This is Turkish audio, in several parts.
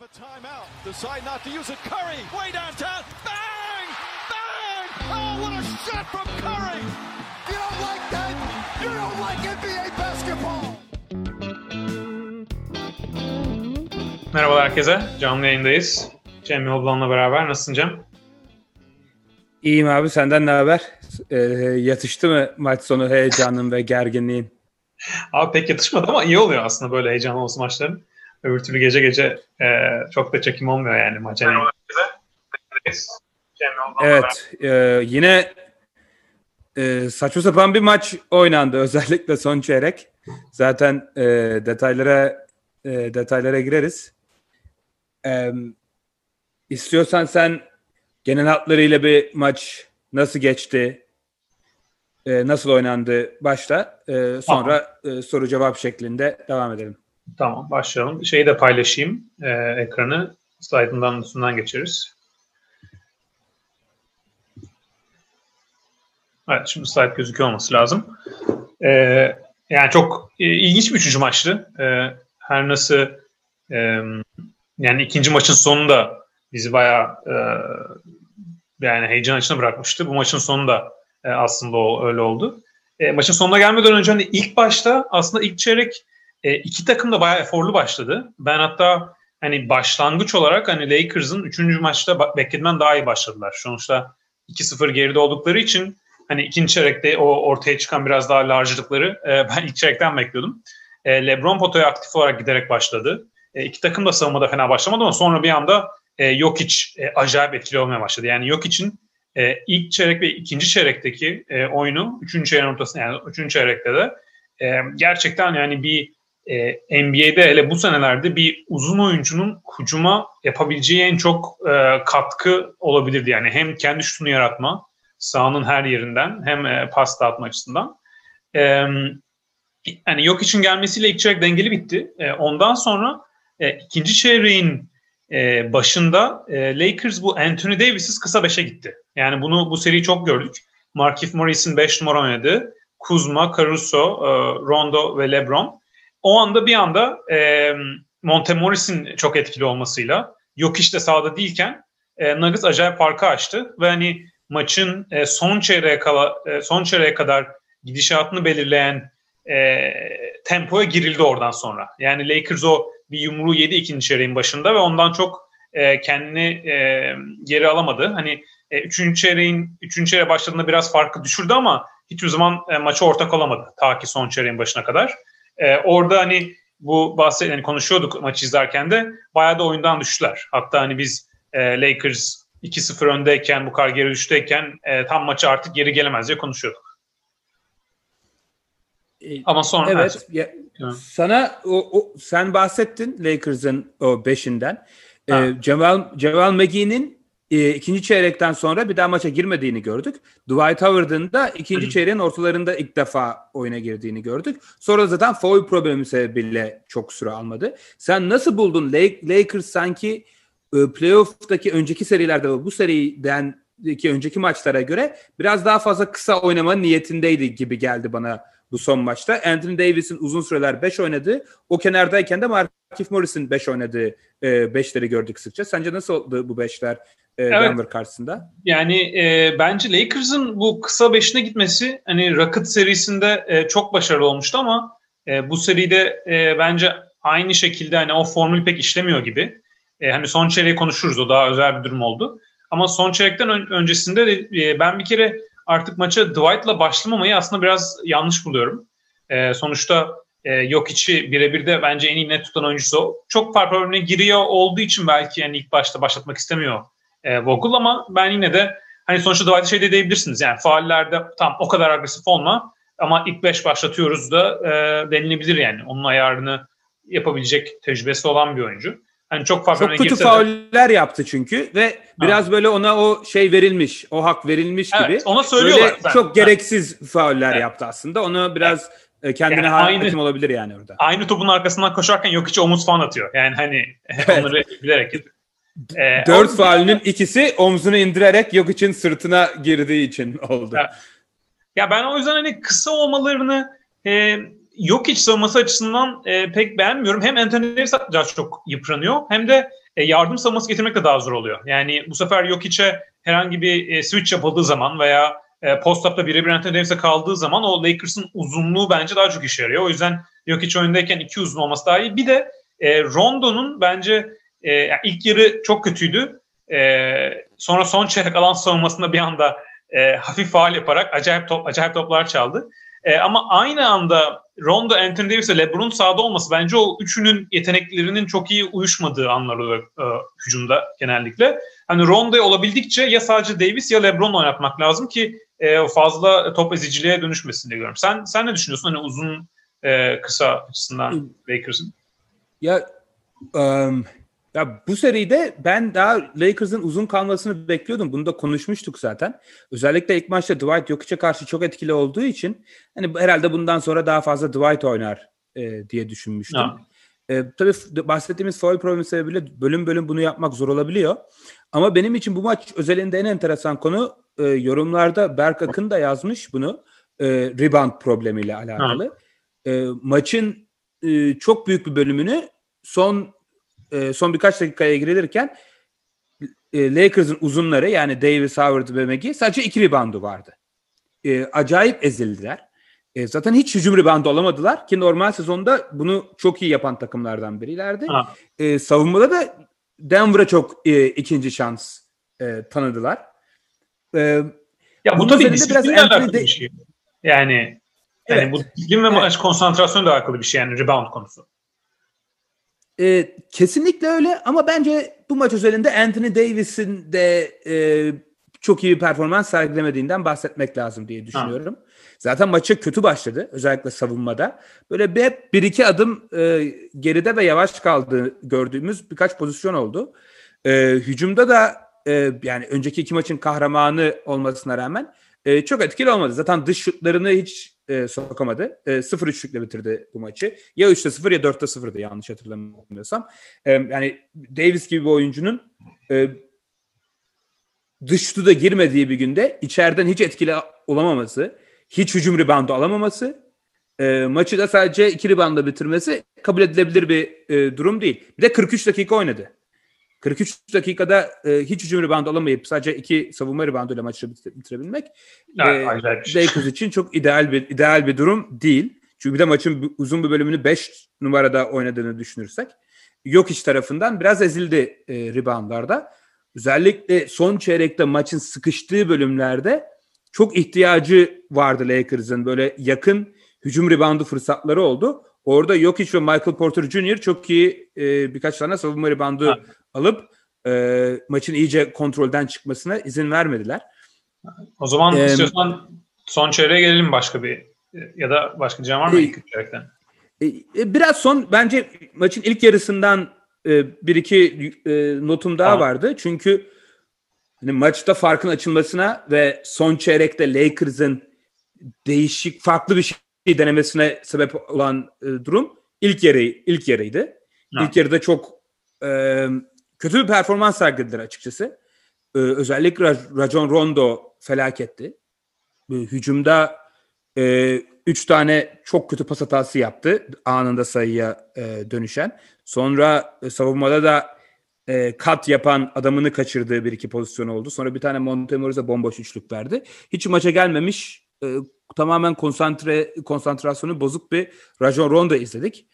have a timeout. Decide not to use it. Curry, way downtown. Bang! Bang! Oh, what a shot from Curry! You don't like that? You don't like NBA basketball! Merhaba herkese. Canlı yayındayız. Cem Yoldan'la beraber. Nasılsın Cem? İyiyim abi senden ne haber? Ee, yatıştı mı maç sonu heyecanın ve gerginliğin? Abi pek yatışmadı ama iyi oluyor aslında böyle heyecanlı olsun maçların. Öbür türlü gece gece e, çok da çekim olmuyor yani maça. Evet. E, yine e, saçma sapan bir maç oynandı özellikle son çeyrek. Zaten e, detaylara e, detaylara gireriz. E, istiyorsan sen genel hatlarıyla bir maç nasıl geçti, e, nasıl oynandı başla. E, sonra tamam. e, soru cevap şeklinde devam edelim. Tamam başlayalım. Şeyi de paylaşayım e, ekranı. Slide'ından üstünden geçeriz. Evet şimdi slide gözüküyor olması lazım. E, yani çok e, ilginç bir üçüncü maçtı. E, her nasıl e, yani ikinci maçın sonunda bizi bayağı e, yani heyecan içine bırakmıştı. Bu maçın sonunda e, aslında o öyle oldu. E, maçın sonuna gelmeden önce hani ilk başta aslında ilk çeyrek e, iki takım da bayağı eforlu başladı. Ben hatta hani başlangıç olarak hani Lakers'ın üçüncü maçta beklediğimden daha iyi başladılar. Sonuçta 2-0 geride oldukları için hani ikinci çeyrekte o ortaya çıkan biraz daha large'lıkları e, ben ilk çeyrekten bekliyordum. E, LeBron potoya aktif olarak giderek başladı. E, iki takım da savunmada fena başlamadı ama sonra bir anda e, Jokic e, acayip etkili olmaya başladı. Yani Jokic'in e, ilk çeyrek ve ikinci çeyrekteki e, oyunu, üçüncü çeyreğin ortasında yani üçüncü çeyrekte de e, gerçekten yani bir e, NBA'de hele bu senelerde bir uzun oyuncunun hücuma yapabileceği en çok e, katkı olabilirdi. Yani hem kendi şutunu yaratma sahanın her yerinden hem e, pas dağıtma açısından. E, yani yok için gelmesiyle ilk çeyrek dengeli bitti. E, ondan sonra e, ikinci çeyreğin e, başında e, Lakers bu Anthony Davis'iz kısa beşe gitti. Yani bunu bu seriyi çok gördük. Markif Morris'in 5 numara oynadı. Kuzma, Caruso, e, Rondo ve LeBron. O anda bir anda e, Montemoris'in çok etkili olmasıyla yok işte sahada değilken e, Nuggets acayip farkı açtı ve hani maçın e, son çeyreğe kala, e, son çeyreğe kadar gidişatını belirleyen e, tempoya girildi oradan sonra. Yani Lakers o bir yumruğu yedi ikinci çeyreğin başında ve ondan çok e, kendini e, geri alamadı. Hani e, üçüncü çeyreğin üçüncü çeyreğe başladığında biraz farkı düşürdü ama hiçbir zaman e, maça ortak olamadı ta ki son çeyreğin başına kadar. E, orada hani bu bahseden hani konuşuyorduk maçı izlerken de bayağı da oyundan düştüler. Hatta hani biz e, Lakers 2-0 öndeyken bu kadar geri düşteyken e, tam maçı artık geri gelemez diye konuşuyorduk. E, Ama sonra evet, ya, sana o, o sen bahsettin Lakers'ın o beşinden. Ee, Cemal Cemal McGee'nin e, ikinci çeyrekten sonra bir daha maça girmediğini gördük. Dwight Howard'ın da ikinci çeyreğin ortalarında ilk defa oyuna girdiğini gördük. Sonra zaten foul problemi sebebiyle çok süre almadı. Sen nasıl buldun Lakers sanki e, playoff'taki önceki serilerde ve bu seriden ki önceki maçlara göre biraz daha fazla kısa oynama niyetindeydi gibi geldi bana bu son maçta. Anthony Davis'in uzun süreler 5 oynadığı, o kenardayken de Markif Morris'in 5 oynadığı 5'leri e, gördük sıkça. Sence nasıl oldu bu 5'ler e, evet. Denver karşısında? Yani e, bence Lakers'ın bu kısa 5'ine gitmesi hani Rocket serisinde e, çok başarılı olmuştu ama e, bu seride e, bence aynı şekilde hani o formül pek işlemiyor gibi. E, hani son çeyreği konuşuruz o daha özel bir durum oldu. Ama son çeyrekten ön, öncesinde de, e, ben bir kere artık maça Dwight'la başlamamayı aslında biraz yanlış buluyorum. E, sonuçta e, yok içi birebir de bence en iyi net tutan oyuncusu o. Çok farklı örneğine giriyor olduğu için belki yani ilk başta başlatmak istemiyor e, Vogel ama ben yine de hani sonuçta Dwight'a şey de diyebilirsiniz. Yani faallerde tam o kadar agresif olma ama ilk beş başlatıyoruz da e, denilebilir yani. Onun ayarını yapabilecek tecrübesi olan bir oyuncu. Hani çok farklı Çok kötü fauller de... yaptı çünkü ve biraz ha. böyle ona o şey verilmiş, o hak verilmiş evet, gibi. ona söylüyorlar. Böyle çok gereksiz fauller evet. yaptı aslında. Onu biraz evet. kendine yani hakim aynı, olabilir yani orada. Aynı topun arkasından koşarken yok hiç omuz falan atıyor. Yani hani evet. onları bilerek yapıyor. Ee, Dört faulünün ikisi omzunu indirerek yok için sırtına girdiği için oldu. Ya, ya ben o yüzden hani kısa olmalarını e, yok iç savunması açısından e, pek beğenmiyorum. Hem Anthony Davis çok yıpranıyor hem de e, yardım savunması getirmek de daha zor oluyor. Yani bu sefer Jokic'e herhangi bir e, switch yapıldığı zaman veya e, post-up'ta birebir Anthony Davis'e kaldığı zaman o Lakers'ın uzunluğu bence daha çok işe yarıyor. O yüzden Jokic oyundayken iki uzun olması daha iyi. Bir de e, Rondo'nun bence e, yani ilk yarı çok kötüydü. E, sonra son çeyrek alan savunmasında bir anda e, hafif faal yaparak acayip top, acayip toplar çaldı. E, ama aynı anda Rondo, Anthony Davis ve LeBron sahada olması bence o üçünün yeteneklerinin çok iyi uyuşmadığı anlar oluyor e, hücumda genellikle. Hani Rondo'ya olabildikçe ya sadece Davis ya LeBron oynatmak lazım ki e, fazla top eziciliğe dönüşmesin diye görüyorum. Sen sen ne düşünüyorsun hani uzun e, kısa açısından Lakers'ın? Ya um, ya bu seride ben daha Lakers'ın uzun kalmasını bekliyordum. Bunu da konuşmuştuk zaten. Özellikle ilk maçta Dwight Jokic'e karşı çok etkili olduğu için hani herhalde bundan sonra daha fazla Dwight oynar e, diye düşünmüştüm. E, tabii bahsettiğimiz foul problemi sebebiyle bölüm bölüm bunu yapmak zor olabiliyor. Ama benim için bu maç özelinde en enteresan konu e, yorumlarda Berk Akın da yazmış bunu. E, rebound problemiyle alakalı. E, maçın e, çok büyük bir bölümünü son e, son birkaç dakikaya girilirken e, Lakers'ın uzunları yani Davis, Howard ve McGee sadece iki reboundu vardı. E, acayip ezildiler. E, zaten hiç hücum reboundu alamadılar ki normal sezonda bunu çok iyi yapan takımlardan birilerdi. E, savunmada da Denver'a çok e, ikinci şans e, tanıdılar. E, ya bu tabii disiplinle alakalı de... bir şey. Yani, yani evet. bu disiplin ve maç konsantrasyonu da alakalı bir şey yani rebound konusu. E, kesinlikle öyle ama bence bu maç özelinde Anthony Davis'in de e, çok iyi bir performans sergilemediğinden bahsetmek lazım diye düşünüyorum. Ha. Zaten maçı kötü başladı özellikle savunmada. Böyle bir, hep bir iki adım e, geride ve yavaş kaldığı gördüğümüz birkaç pozisyon oldu. E, hücumda da e, yani önceki iki maçın kahramanı olmasına rağmen e, çok etkili olmadı. Zaten dış şutlarını hiç e, sokamadı. E, 0-3'lükle bitirdi bu maçı. Ya 3'te 0 ya 4'te 0'dı yanlış hatırlamıyorsam. E, yani Davis gibi bir oyuncunun e, dış da girmediği bir günde içeriden hiç etkili olamaması, hiç hücum reboundu alamaması, e, maçı da sadece iki reboundla bitirmesi kabul edilebilir bir e, durum değil. Bir de 43 dakika oynadı. 43 dakikada e, hiç hücum rebound alamayıp sadece iki savunma rebounduyla maçı bitirebilmek e, Lakers için çok ideal bir ideal bir durum değil. Çünkü bir de maçın uzun bir bölümünü 5 numarada oynadığını düşünürsek yok iç tarafından biraz ezildi e, reboundlarda. Özellikle son çeyrekte maçın sıkıştığı bölümlerde çok ihtiyacı vardı Lakers'ın. Böyle yakın hücum reboundu fırsatları oldu. Orada Jokic ve Michael Porter Jr. çok iyi e, birkaç tane savunma reboundu alıp e, maçın iyice kontrolden çıkmasına izin vermediler. O zaman ee, istiyorsan son çeyreğe gelelim başka bir ya da başka diyeceğim var mı e, ilk çeyrekten? E, e, biraz son bence maçın ilk yarısından e, bir iki e, notum daha tamam. vardı. Çünkü hani maçta farkın açılmasına ve son çeyrekte Lakers'ın değişik farklı bir şey denemesine sebep olan e, durum ilk yarı ilk yarıydı. Ha. İlk yarıda çok e, kötü bir performans sergilediler açıkçası. Ee, özellikle Rajon Rondo felaketti. Ee, hücumda e, üç tane çok kötü pas hatası yaptı anında sayıya e, dönüşen. Sonra e, savunmada da e, kat yapan adamını kaçırdığı bir iki pozisyon oldu. Sonra bir tane Montemoris'e bomboş üçlük verdi. Hiç maça gelmemiş e, tamamen konsantre konsantrasyonu bozuk bir Rajon Rondo izledik.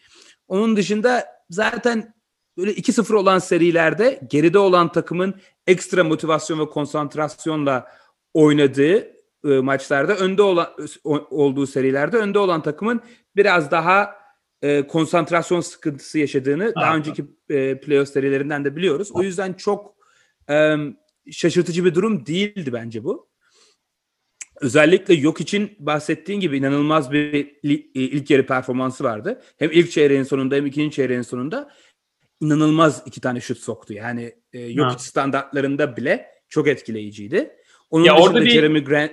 Onun dışında zaten böyle 2-0 olan serilerde geride olan takımın ekstra motivasyon ve konsantrasyonla oynadığı e, maçlarda önde olan olduğu serilerde önde olan takımın biraz daha e, konsantrasyon sıkıntısı yaşadığını Aha. daha önceki e, playoff serilerinden de biliyoruz. O yüzden çok e, şaşırtıcı bir durum değildi bence bu. Özellikle yok için bahsettiğin gibi inanılmaz bir ilk yarı performansı vardı. Hem ilk çeyreğin sonunda hem ikinci çeyreğin sonunda inanılmaz iki tane şut soktu. Yani e, yok standartlarında bile çok etkileyiciydi. Onun ya orada bir Jeremy Grant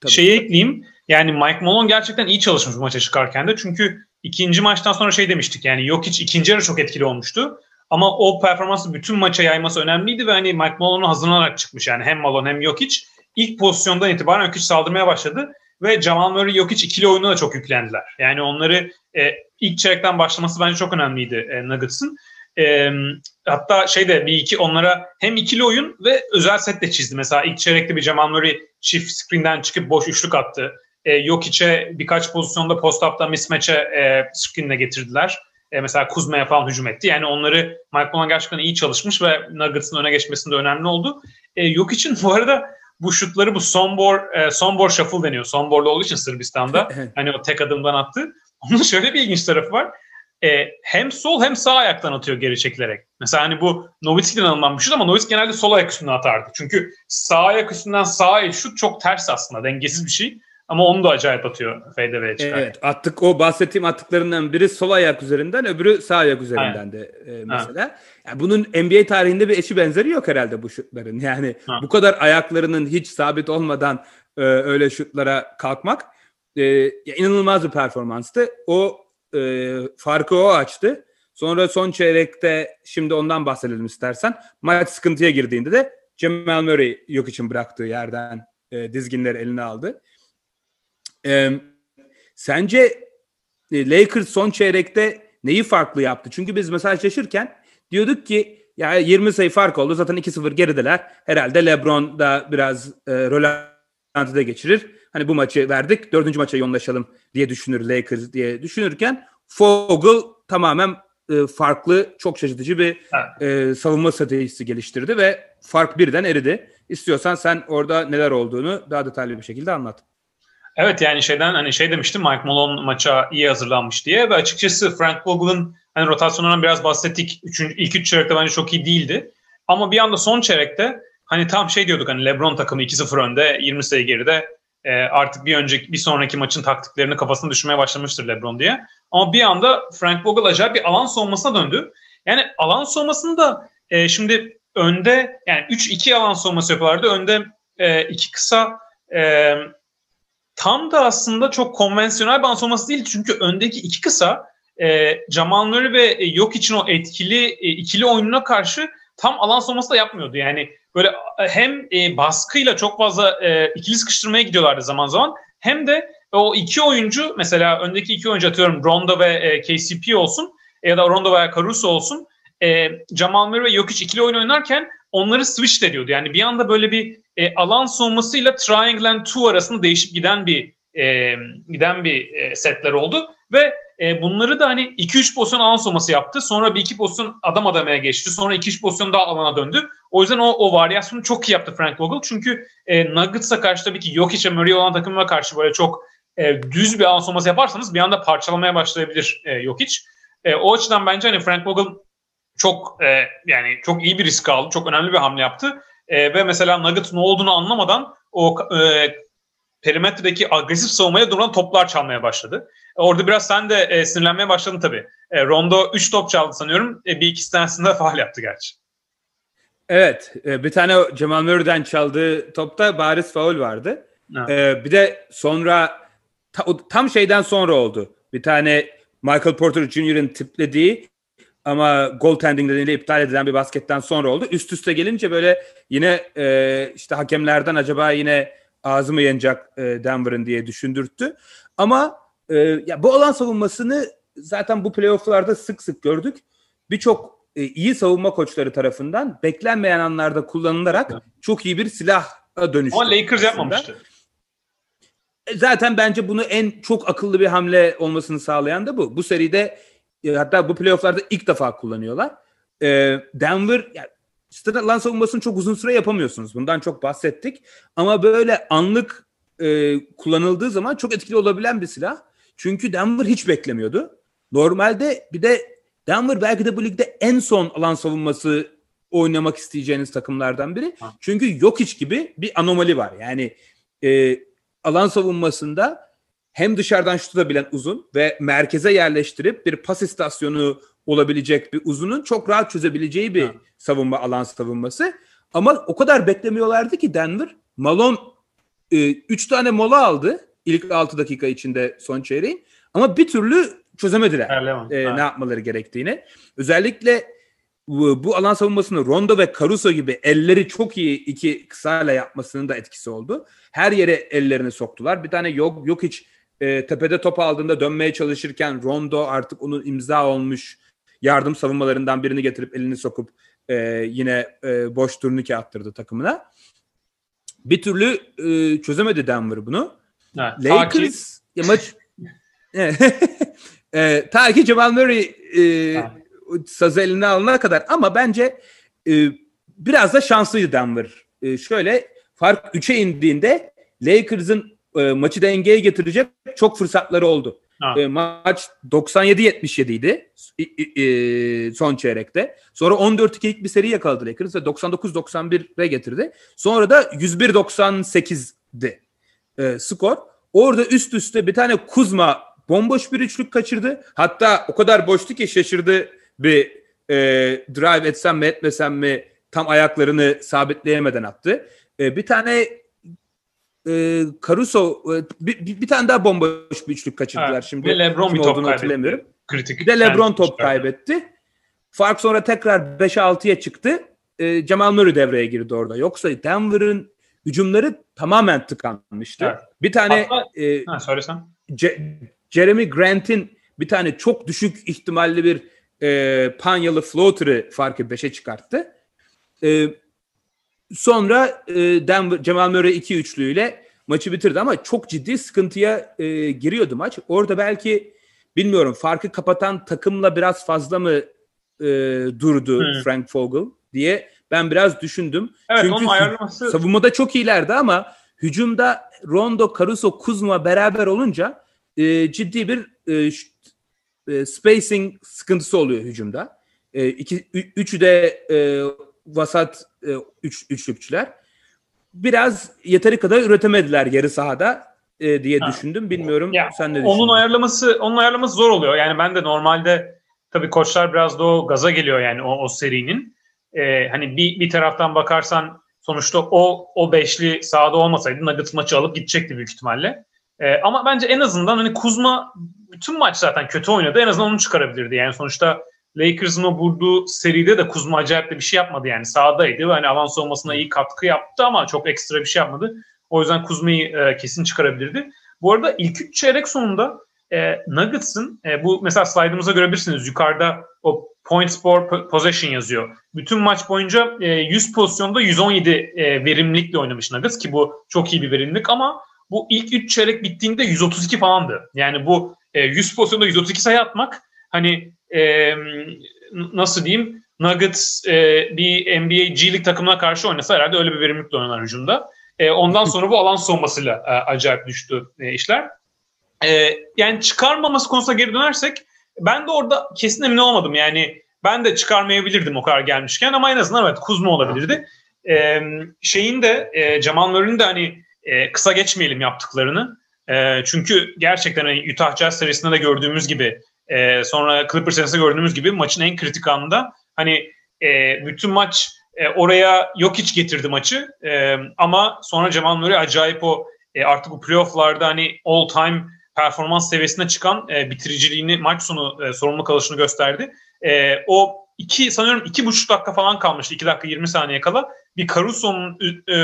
tabii. şeyi ekleyeyim. Yani Mike Malone gerçekten iyi çalışmış bu maça çıkarken de. Çünkü ikinci maçtan sonra şey demiştik. Yani yok hiç ikinci yarı çok etkili olmuştu. Ama o performansı bütün maça yayması önemliydi ve hani Mike Malone'u hazırlanarak çıkmış yani hem Malone hem Jokic. ilk pozisyondan itibaren Jokic saldırmaya başladı ve Jamal Murray Jokic ikili oyununa da çok yüklendiler. Yani onları e, ilk çeyrekten başlaması bence çok önemliydi e, Nuggets'ın. E, hatta şeyde bir iki onlara hem ikili oyun ve özel set de çizdi. Mesela ilk çeyrekte bir Jamal Murray çift screen'den çıkıp boş üçlük attı. E, yok içe birkaç pozisyonda post-up'ta mismatch'e e, screen'le getirdiler. E, mesela Kuzma'ya falan hücum etti. Yani onları Mike Malone gerçekten iyi çalışmış ve Nuggets'ın öne geçmesinde önemli oldu. E, yok için bu arada bu şutları bu Sombor, e, Sombor shuffle deniyor. Somborlu olduğu için Sırbistan'da. hani o tek adımdan attı. Onun şöyle bir ilginç tarafı var. E, hem sol hem sağ ayaktan atıyor geri çekilerek. Mesela hani bu Nowitzki'den alınan bir şut ama Nowitzki genelde sol ayak üstünden atardı. Çünkü sağ ayak üstünden sağ el şut çok ters aslında. Dengesiz bir şey. Ama onu da acayip atıyor fadeaway'e çıkar. Evet attık o bahsettiğim attıklarından biri sol ayak üzerinden öbürü sağ ayak üzerinden de e, mesela. Yani bunun NBA tarihinde bir eşi benzeri yok herhalde bu şutların. Yani ha. bu kadar ayaklarının hiç sabit olmadan e, öyle şutlara kalkmak e, inanılmaz bir performanstı. O e, farkı o açtı. Sonra son çeyrekte şimdi ondan bahsedelim istersen. Maç sıkıntıya girdiğinde de Jamal Murray yok için bıraktığı yerden e, dizginleri eline aldı. E, sence e, Lakers son çeyrekte neyi farklı yaptı? Çünkü biz mesajlaşırken diyorduk ki ya 20 sayı fark oldu zaten 2-0 gerideler. Herhalde LeBron da biraz e, rölantıda geçirir. Hani bu maçı verdik dördüncü maça yoğunlaşalım diye düşünür Lakers diye düşünürken Fogel tamamen e, farklı çok şaşırtıcı bir e, savunma stratejisi geliştirdi ve fark birden eridi. İstiyorsan sen orada neler olduğunu daha detaylı bir şekilde anlat. Evet yani şeyden hani şey demiştim Mike Malone maça iyi hazırlanmış diye ve açıkçası Frank Vogel'ın hani rotasyonundan biraz bahsettik. Üçüncü, ilk üç çeyrekte bence çok iyi değildi. Ama bir anda son çeyrekte hani tam şey diyorduk hani LeBron takımı 2-0 önde 20 sayı geride e, artık bir önceki bir sonraki maçın taktiklerini kafasına düşmeye başlamıştır LeBron diye. Ama bir anda Frank Vogel acayip bir alan soğumasına döndü. Yani alan soğumasında e, şimdi önde yani 3-2 alan soğuması yapıyorlardı. Önde e, iki kısa e, tam da aslında çok konvansiyonel bir ansoması değil. Çünkü öndeki iki kısa e, Jamal Murray ve e, yok için o etkili e, ikili oyununa karşı tam alan savunması da yapmıyordu. Yani böyle e, hem e, baskıyla çok fazla e, ikili sıkıştırmaya gidiyorlardı zaman zaman hem de o iki oyuncu mesela öndeki iki oyuncu atıyorum Rondo ve e, KCP olsun ya da Rondo veya Caruso olsun e, Jamal Murray ve Jokic ikili oyun oynarken onları switch ediyordu. Yani bir anda böyle bir e, alan soğumasıyla triangle and two arasında değişip giden bir e, giden bir e, setler oldu ve e, bunları da hani 2-3 pozisyon alan soğuması yaptı. Sonra bir iki pozisyon adam adamaya geçti. Sonra 2-3 pozisyon daha alana döndü. O yüzden o, o varyasyonu çok iyi yaptı Frank Vogel. Çünkü e, Nuggets'a karşı tabii ki yok içe Murray olan takımına karşı böyle çok e, düz bir alan soğuması yaparsanız bir anda parçalamaya başlayabilir e, Jokic. E, o açıdan bence hani Frank Vogel çok e, yani çok iyi bir risk aldı. Çok önemli bir hamle yaptı. E, ve mesela Nuggets ne olduğunu anlamadan o e, perimetredeki agresif savunmaya duran toplar çalmaya başladı. Orada biraz sen de e, sinirlenmeye başladın tabii. E, Rondo 3 top çaldı sanıyorum. E, bir iki tanesinde faal yaptı gerçi. Evet. E, bir tane Cemal Murray'den çaldığı topta bariz faul vardı. E, bir de sonra ta, tam şeyden sonra oldu. Bir tane Michael Porter Jr.'ın tiplediği ama goaltending nedeniyle iptal edilen bir basketten sonra oldu. Üst üste gelince böyle yine e, işte hakemlerden acaba yine ağzımı yanacak e, Denver'ın diye düşündürttü. Ama e, ya bu alan savunmasını zaten bu playoff'larda sık sık gördük. Birçok e, iyi savunma koçları tarafından beklenmeyen anlarda kullanılarak çok iyi bir silah dönüştü. Ama Lakers aslında. yapmamıştı. E, zaten bence bunu en çok akıllı bir hamle olmasını sağlayan da bu. Bu seride e, hatta bu playofflarda ilk defa kullanıyorlar. E, Denver yani lan savunmasını çok uzun süre yapamıyorsunuz. Bundan çok bahsettik. Ama böyle anlık e, kullanıldığı zaman çok etkili olabilen bir silah. Çünkü Denver hiç beklemiyordu. Normalde bir de Denver belki de bu ligde en son alan savunması oynamak isteyeceğiniz takımlardan biri. Ha. Çünkü yok hiç gibi bir anomali var. Yani e, alan savunmasında hem dışarıdan şut tutabilen uzun ve merkeze yerleştirip bir pas istasyonu olabilecek bir uzunun çok rahat çözebileceği bir ha. savunma alan savunması. Ama o kadar beklemiyorlardı ki Denver Malone 3 e, tane mola aldı ilk 6 dakika içinde son çeyreğin ama bir türlü çözemediler e, ne yapmaları gerektiğini. Özellikle bu, bu alan savunmasını Rondo ve Caruso gibi elleri çok iyi iki kısayla yapmasının da etkisi oldu. Her yere ellerini soktular. Bir tane yok yok hiç e, tepede top aldığında dönmeye çalışırken Rondo artık onun imza olmuş yardım savunmalarından birini getirip elini sokup e, yine e, boş turnike attırdı takımına. Bir türlü e, çözemedi Denver bunu. Evet, Lakers ya maç e, ta ki Jamal Murray e, sazı eline alana kadar ama bence e, biraz da şanslıydı Denver. E, şöyle fark 3'e indiğinde Lakers'ın e, maçı dengeye getirecek çok fırsatları oldu. E, maç 97-77 idi e, son çeyrekte. Sonra 14-2'lik bir seri yakaladı Lakers ve 99-91'e getirdi. Sonra da 101-98'di e, skor. Orada üst üste bir tane Kuzma bomboş bir üçlük kaçırdı. Hatta o kadar boştu ki şaşırdı bir e, drive etsem mi etmesem mi tam ayaklarını sabitleyemeden attı. E, bir tane e, Caruso e, bir, bir, bir tane daha bomboş bir üçlük kaçırdılar evet. şimdi. Ve LeBron bir top kaybetti. Kritik. Bir de LeBron top çıkardı. kaybetti. Fark sonra tekrar 5-6'ya çıktı. E, Jamal Murray devreye girdi orada. Yoksa Denver'ın hücumları tamamen tıkanmıştı. Evet. Bir tane Hatta, e, ha, söylesem. Jeremy Grant'in bir tane çok düşük ihtimalli bir e, panyalı floater'ı farkı 5'e çıkarttı. E, sonra e, Denver, Cemal Murray 2 üçlüyle maçı bitirdi ama çok ciddi sıkıntıya e, giriyordu maç. Orada belki bilmiyorum farkı kapatan takımla biraz fazla mı e, durdu hmm. Frank Vogel diye ben biraz düşündüm. Evet, Çünkü onun ayarlaması... savunmada çok iyilerdi ama hücumda Rondo, Caruso, Kuzma beraber olunca e, ciddi bir e, e, spacing sıkıntısı oluyor hücumda. E, iki, üçü de e, vasat e, üç, üçlükçüler. Biraz yeteri kadar üretemediler yarı sahada e, diye ha. düşündüm. Bilmiyorum ya, sen ne düşünüyorsun? Onun ayarlaması onun ayarlaması zor oluyor. Yani ben de normalde tabii koçlar biraz da o gaza geliyor yani o, o serinin. E, hani bir, bir taraftan bakarsan sonuçta o o beşli sahada olmasaydı Nuggets maçı alıp gidecekti büyük ihtimalle. E, ama bence en azından hani Kuzma bütün maç zaten kötü oynadı. En azından onu çıkarabilirdi. Yani sonuçta Lakers'ın o vurduğu seride de Kuzma acayip de bir şey yapmadı yani. Sağdaydı ve hani avans olmasına iyi katkı yaptı ama çok ekstra bir şey yapmadı. O yüzden Kuzma'yı e, kesin çıkarabilirdi. Bu arada ilk üç çeyrek sonunda e, Nuggets'ın e, bu mesela slide'ımıza görebilirsiniz. Yukarıda o points per possession yazıyor. Bütün maç boyunca e, 100 pozisyonda 117 e, verimlilikle oynamış Nuggets ki bu çok iyi bir verimlilik ama bu ilk 3 çeyrek bittiğinde 132 falandı. Yani bu e, 100 pozisyonda 132 sayı atmak hani e, nasıl diyeyim Nuggets e, bir NBA G League takımına karşı oynasa herhalde öyle bir verimlilikle oynar hücumda. E, ondan sonra bu alan soğumasıyla e, acayip düştü e, işler. E, yani çıkarmaması konusuna geri dönersek ben de orada kesin emin olmadım. Yani ben de çıkarmayabilirdim o kadar gelmişken ama en azından evet Kuzma olabilirdi. E, şeyin de e, Jamal Murray'in de hani e, kısa geçmeyelim yaptıklarını. E, çünkü gerçekten hani Utah Jazz serisinde de gördüğümüz gibi e, sonra Clippers serisinde gördüğümüz gibi maçın en kritik anında hani e, bütün maç e, oraya yok hiç getirdi maçı. E, ama sonra Jamal Murray acayip o e, artık bu playofflarda hani all time performans seviyesine çıkan e, bitiriciliğini maç sonu e, sorumlu kalışını gösterdi. E, o iki sanıyorum iki buçuk dakika falan kalmıştı. iki dakika 20 saniye kala bir Caruso'nun e,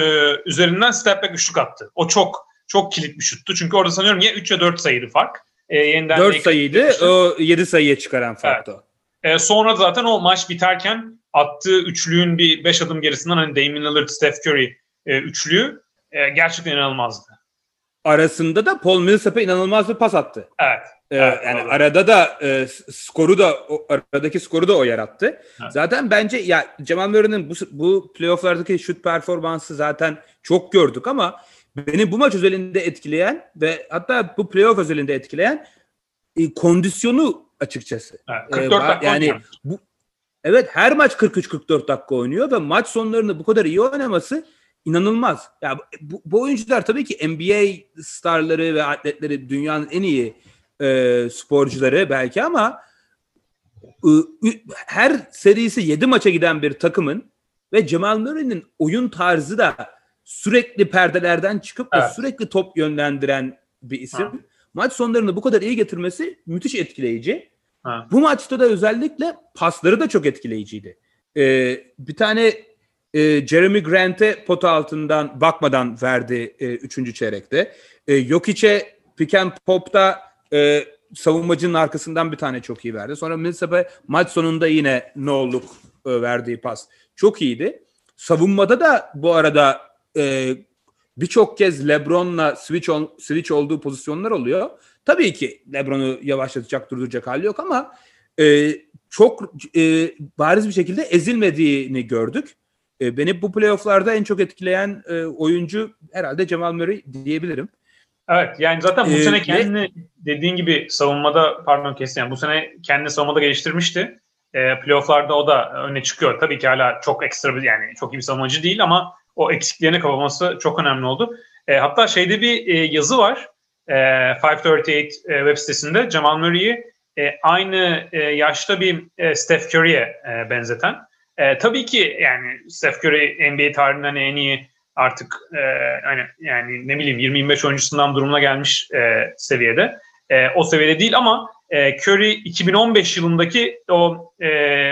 üzerinden step back üçlük attı. O çok çok kilit bir şuttu. Çünkü orada sanıyorum ya 3 ya 4 sayıydı fark. E, yeniden 4 sayıydı. O 7 sayıya çıkaran farktı evet. E, sonra zaten o maç biterken attığı üçlüğün bir 5 adım gerisinden hani Damian Lillard, Steph Curry e, üçlüğü e, gerçekten inanılmazdı. Arasında da Paul Millsap'a inanılmaz bir pas attı. Evet. Ee, evet, yani doğru. arada da e, skoru da o, aradaki skoru da o yarattı. Evet. Zaten bence ya Cemal Murray'nin bu bu playoff'lardaki şut performansı zaten çok gördük ama beni bu maç özelinde etkileyen ve hatta bu playoff özelinde etkileyen e, kondisyonu açıkçası. Evet, 44 ee, dakika yani bu Evet her maç 43-44 dakika oynuyor ve maç sonlarında bu kadar iyi oynaması inanılmaz. Ya bu, bu oyuncular tabii ki NBA starları ve atletleri dünyanın en iyi e, sporcuları belki ama e, her serisi 7 maça giden bir takımın ve Cemal Murray'nin oyun tarzı da sürekli perdelerden çıkıp evet. sürekli top yönlendiren bir isim. Ha. Maç sonlarını bu kadar iyi getirmesi müthiş etkileyici. Ha. Bu maçta da özellikle pasları da çok etkileyiciydi. Ee, bir tane e, Jeremy Grant'e pota altından bakmadan verdi e, üçüncü çeyrekte. E, Jokic'e pick and pop'ta e, savunmacının arkasından bir tane çok iyi verdi. Sonra Millsap'a maç sonunda yine no'luk e, verdiği pas çok iyiydi. Savunmada da bu arada e, birçok kez LeBron'la switch on, switch olduğu pozisyonlar oluyor. Tabii ki LeBron'u yavaşlatacak, durduracak hali yok ama e, çok e, bariz bir şekilde ezilmediğini gördük. E, beni bu playofflarda en çok etkileyen e, oyuncu herhalde Cemal Murray diyebilirim. Evet yani zaten bu ee, sene kendini ve... dediğin gibi savunmada pardon kesin yani bu sene kendini savunmada geliştirmişti. E, playofflarda o da öne çıkıyor. Tabii ki hala çok ekstra bir yani çok iyi bir savunmacı değil ama o eksiklerini kapaması çok önemli oldu. E, hatta şeyde bir e, yazı var. E, 538 e, web sitesinde Jamal Murray'i e, aynı e, yaşta bir e, Steph Curry'e e, benzeten. E, tabii ki yani Steph Curry NBA tarihinden en iyi artık e, hani yani ne bileyim 20-25 oyuncusundan durumuna gelmiş e, seviyede. E, o seviyede değil ama e, Curry 2015 yılındaki o e,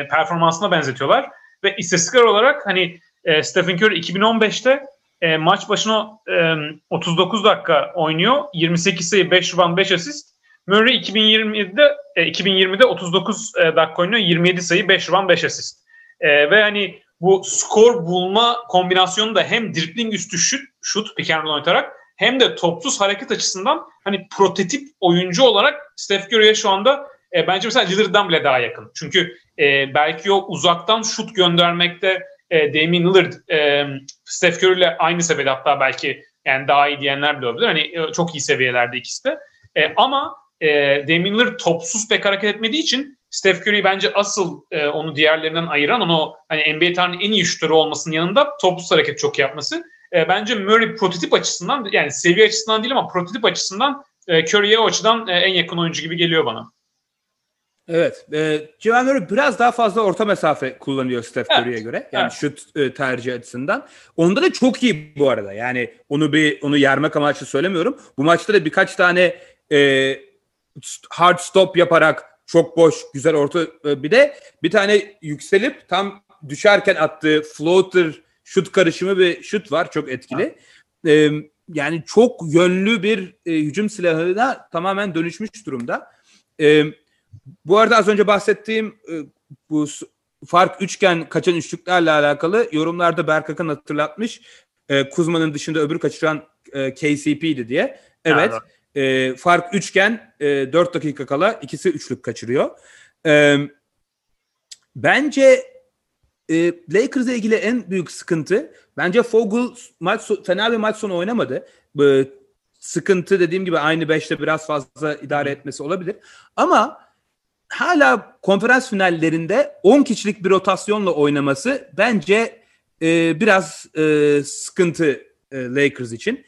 performansına benzetiyorlar ve istatistikler olarak hani e, Stephen Curry 2015'te e, maç başına e, 39 dakika oynuyor. 28 sayı, 5 rebound, 5 asist. Murray 2020'de e, 2020'de 39 e, dakika oynuyor. 27 sayı, 5 rebound, 5 asist. E, ve hani bu skor bulma kombinasyonu da hem dribbling üstü şut, şut pick and roll oynatarak hem de topsuz hareket açısından hani prototip oyuncu olarak Steph Curry'e şu anda e, bence mesela Lillard'dan bile daha yakın. Çünkü e, belki o uzaktan şut göndermekte e, Damian Lillard e, Steph Curry aynı seviyede hatta belki yani daha iyi diyenler bile olabilir. Hani e, çok iyi seviyelerde ikisi de. E, ama e, Damian Lillard topsuz pek hareket etmediği için Steph Curry bence asıl e, onu diğerlerinden ayıran onu hani NBA tarihinin en iyi şutörü olmasının yanında topsuz hareket çok yapması. E, bence Murray prototip açısından yani seviye açısından değil ama prototip açısından e, Curry'e o açıdan e, en yakın oyuncu gibi geliyor bana. Evet. E, Civan Murray biraz daha fazla orta mesafe kullanıyor Steph evet. Curry'e göre. Yani evet. şut e, tercih açısından. Onda da çok iyi bu arada. Yani onu bir onu yermek amaçlı söylemiyorum. Bu maçta da birkaç tane e, hard stop yaparak çok boş, güzel orta. E, bir de bir tane yükselip tam düşerken attığı floater şut karışımı bir şut var. Çok etkili. Ee, yani çok yönlü bir e, hücum silahına tamamen dönüşmüş durumda. Ee, bu arada az önce bahsettiğim e, bu fark üçgen kaçan üçlüklerle alakalı yorumlarda Berkak'ın hatırlatmış. E, Kuzma'nın dışında öbür kaçıran e, KCP'di diye. Evet. Yani. E, fark üçgen e, 4 dakika kala ikisi üçlük kaçırıyor. E, bence e, Lakers'la ilgili en büyük sıkıntı bence Fogel maç fena bir maç sonu oynamadı. E, sıkıntı dediğim gibi aynı 5'te biraz fazla idare etmesi olabilir. Ama hala konferans finallerinde 10 kişilik bir rotasyonla oynaması bence e, biraz e, sıkıntı e, Lakers için.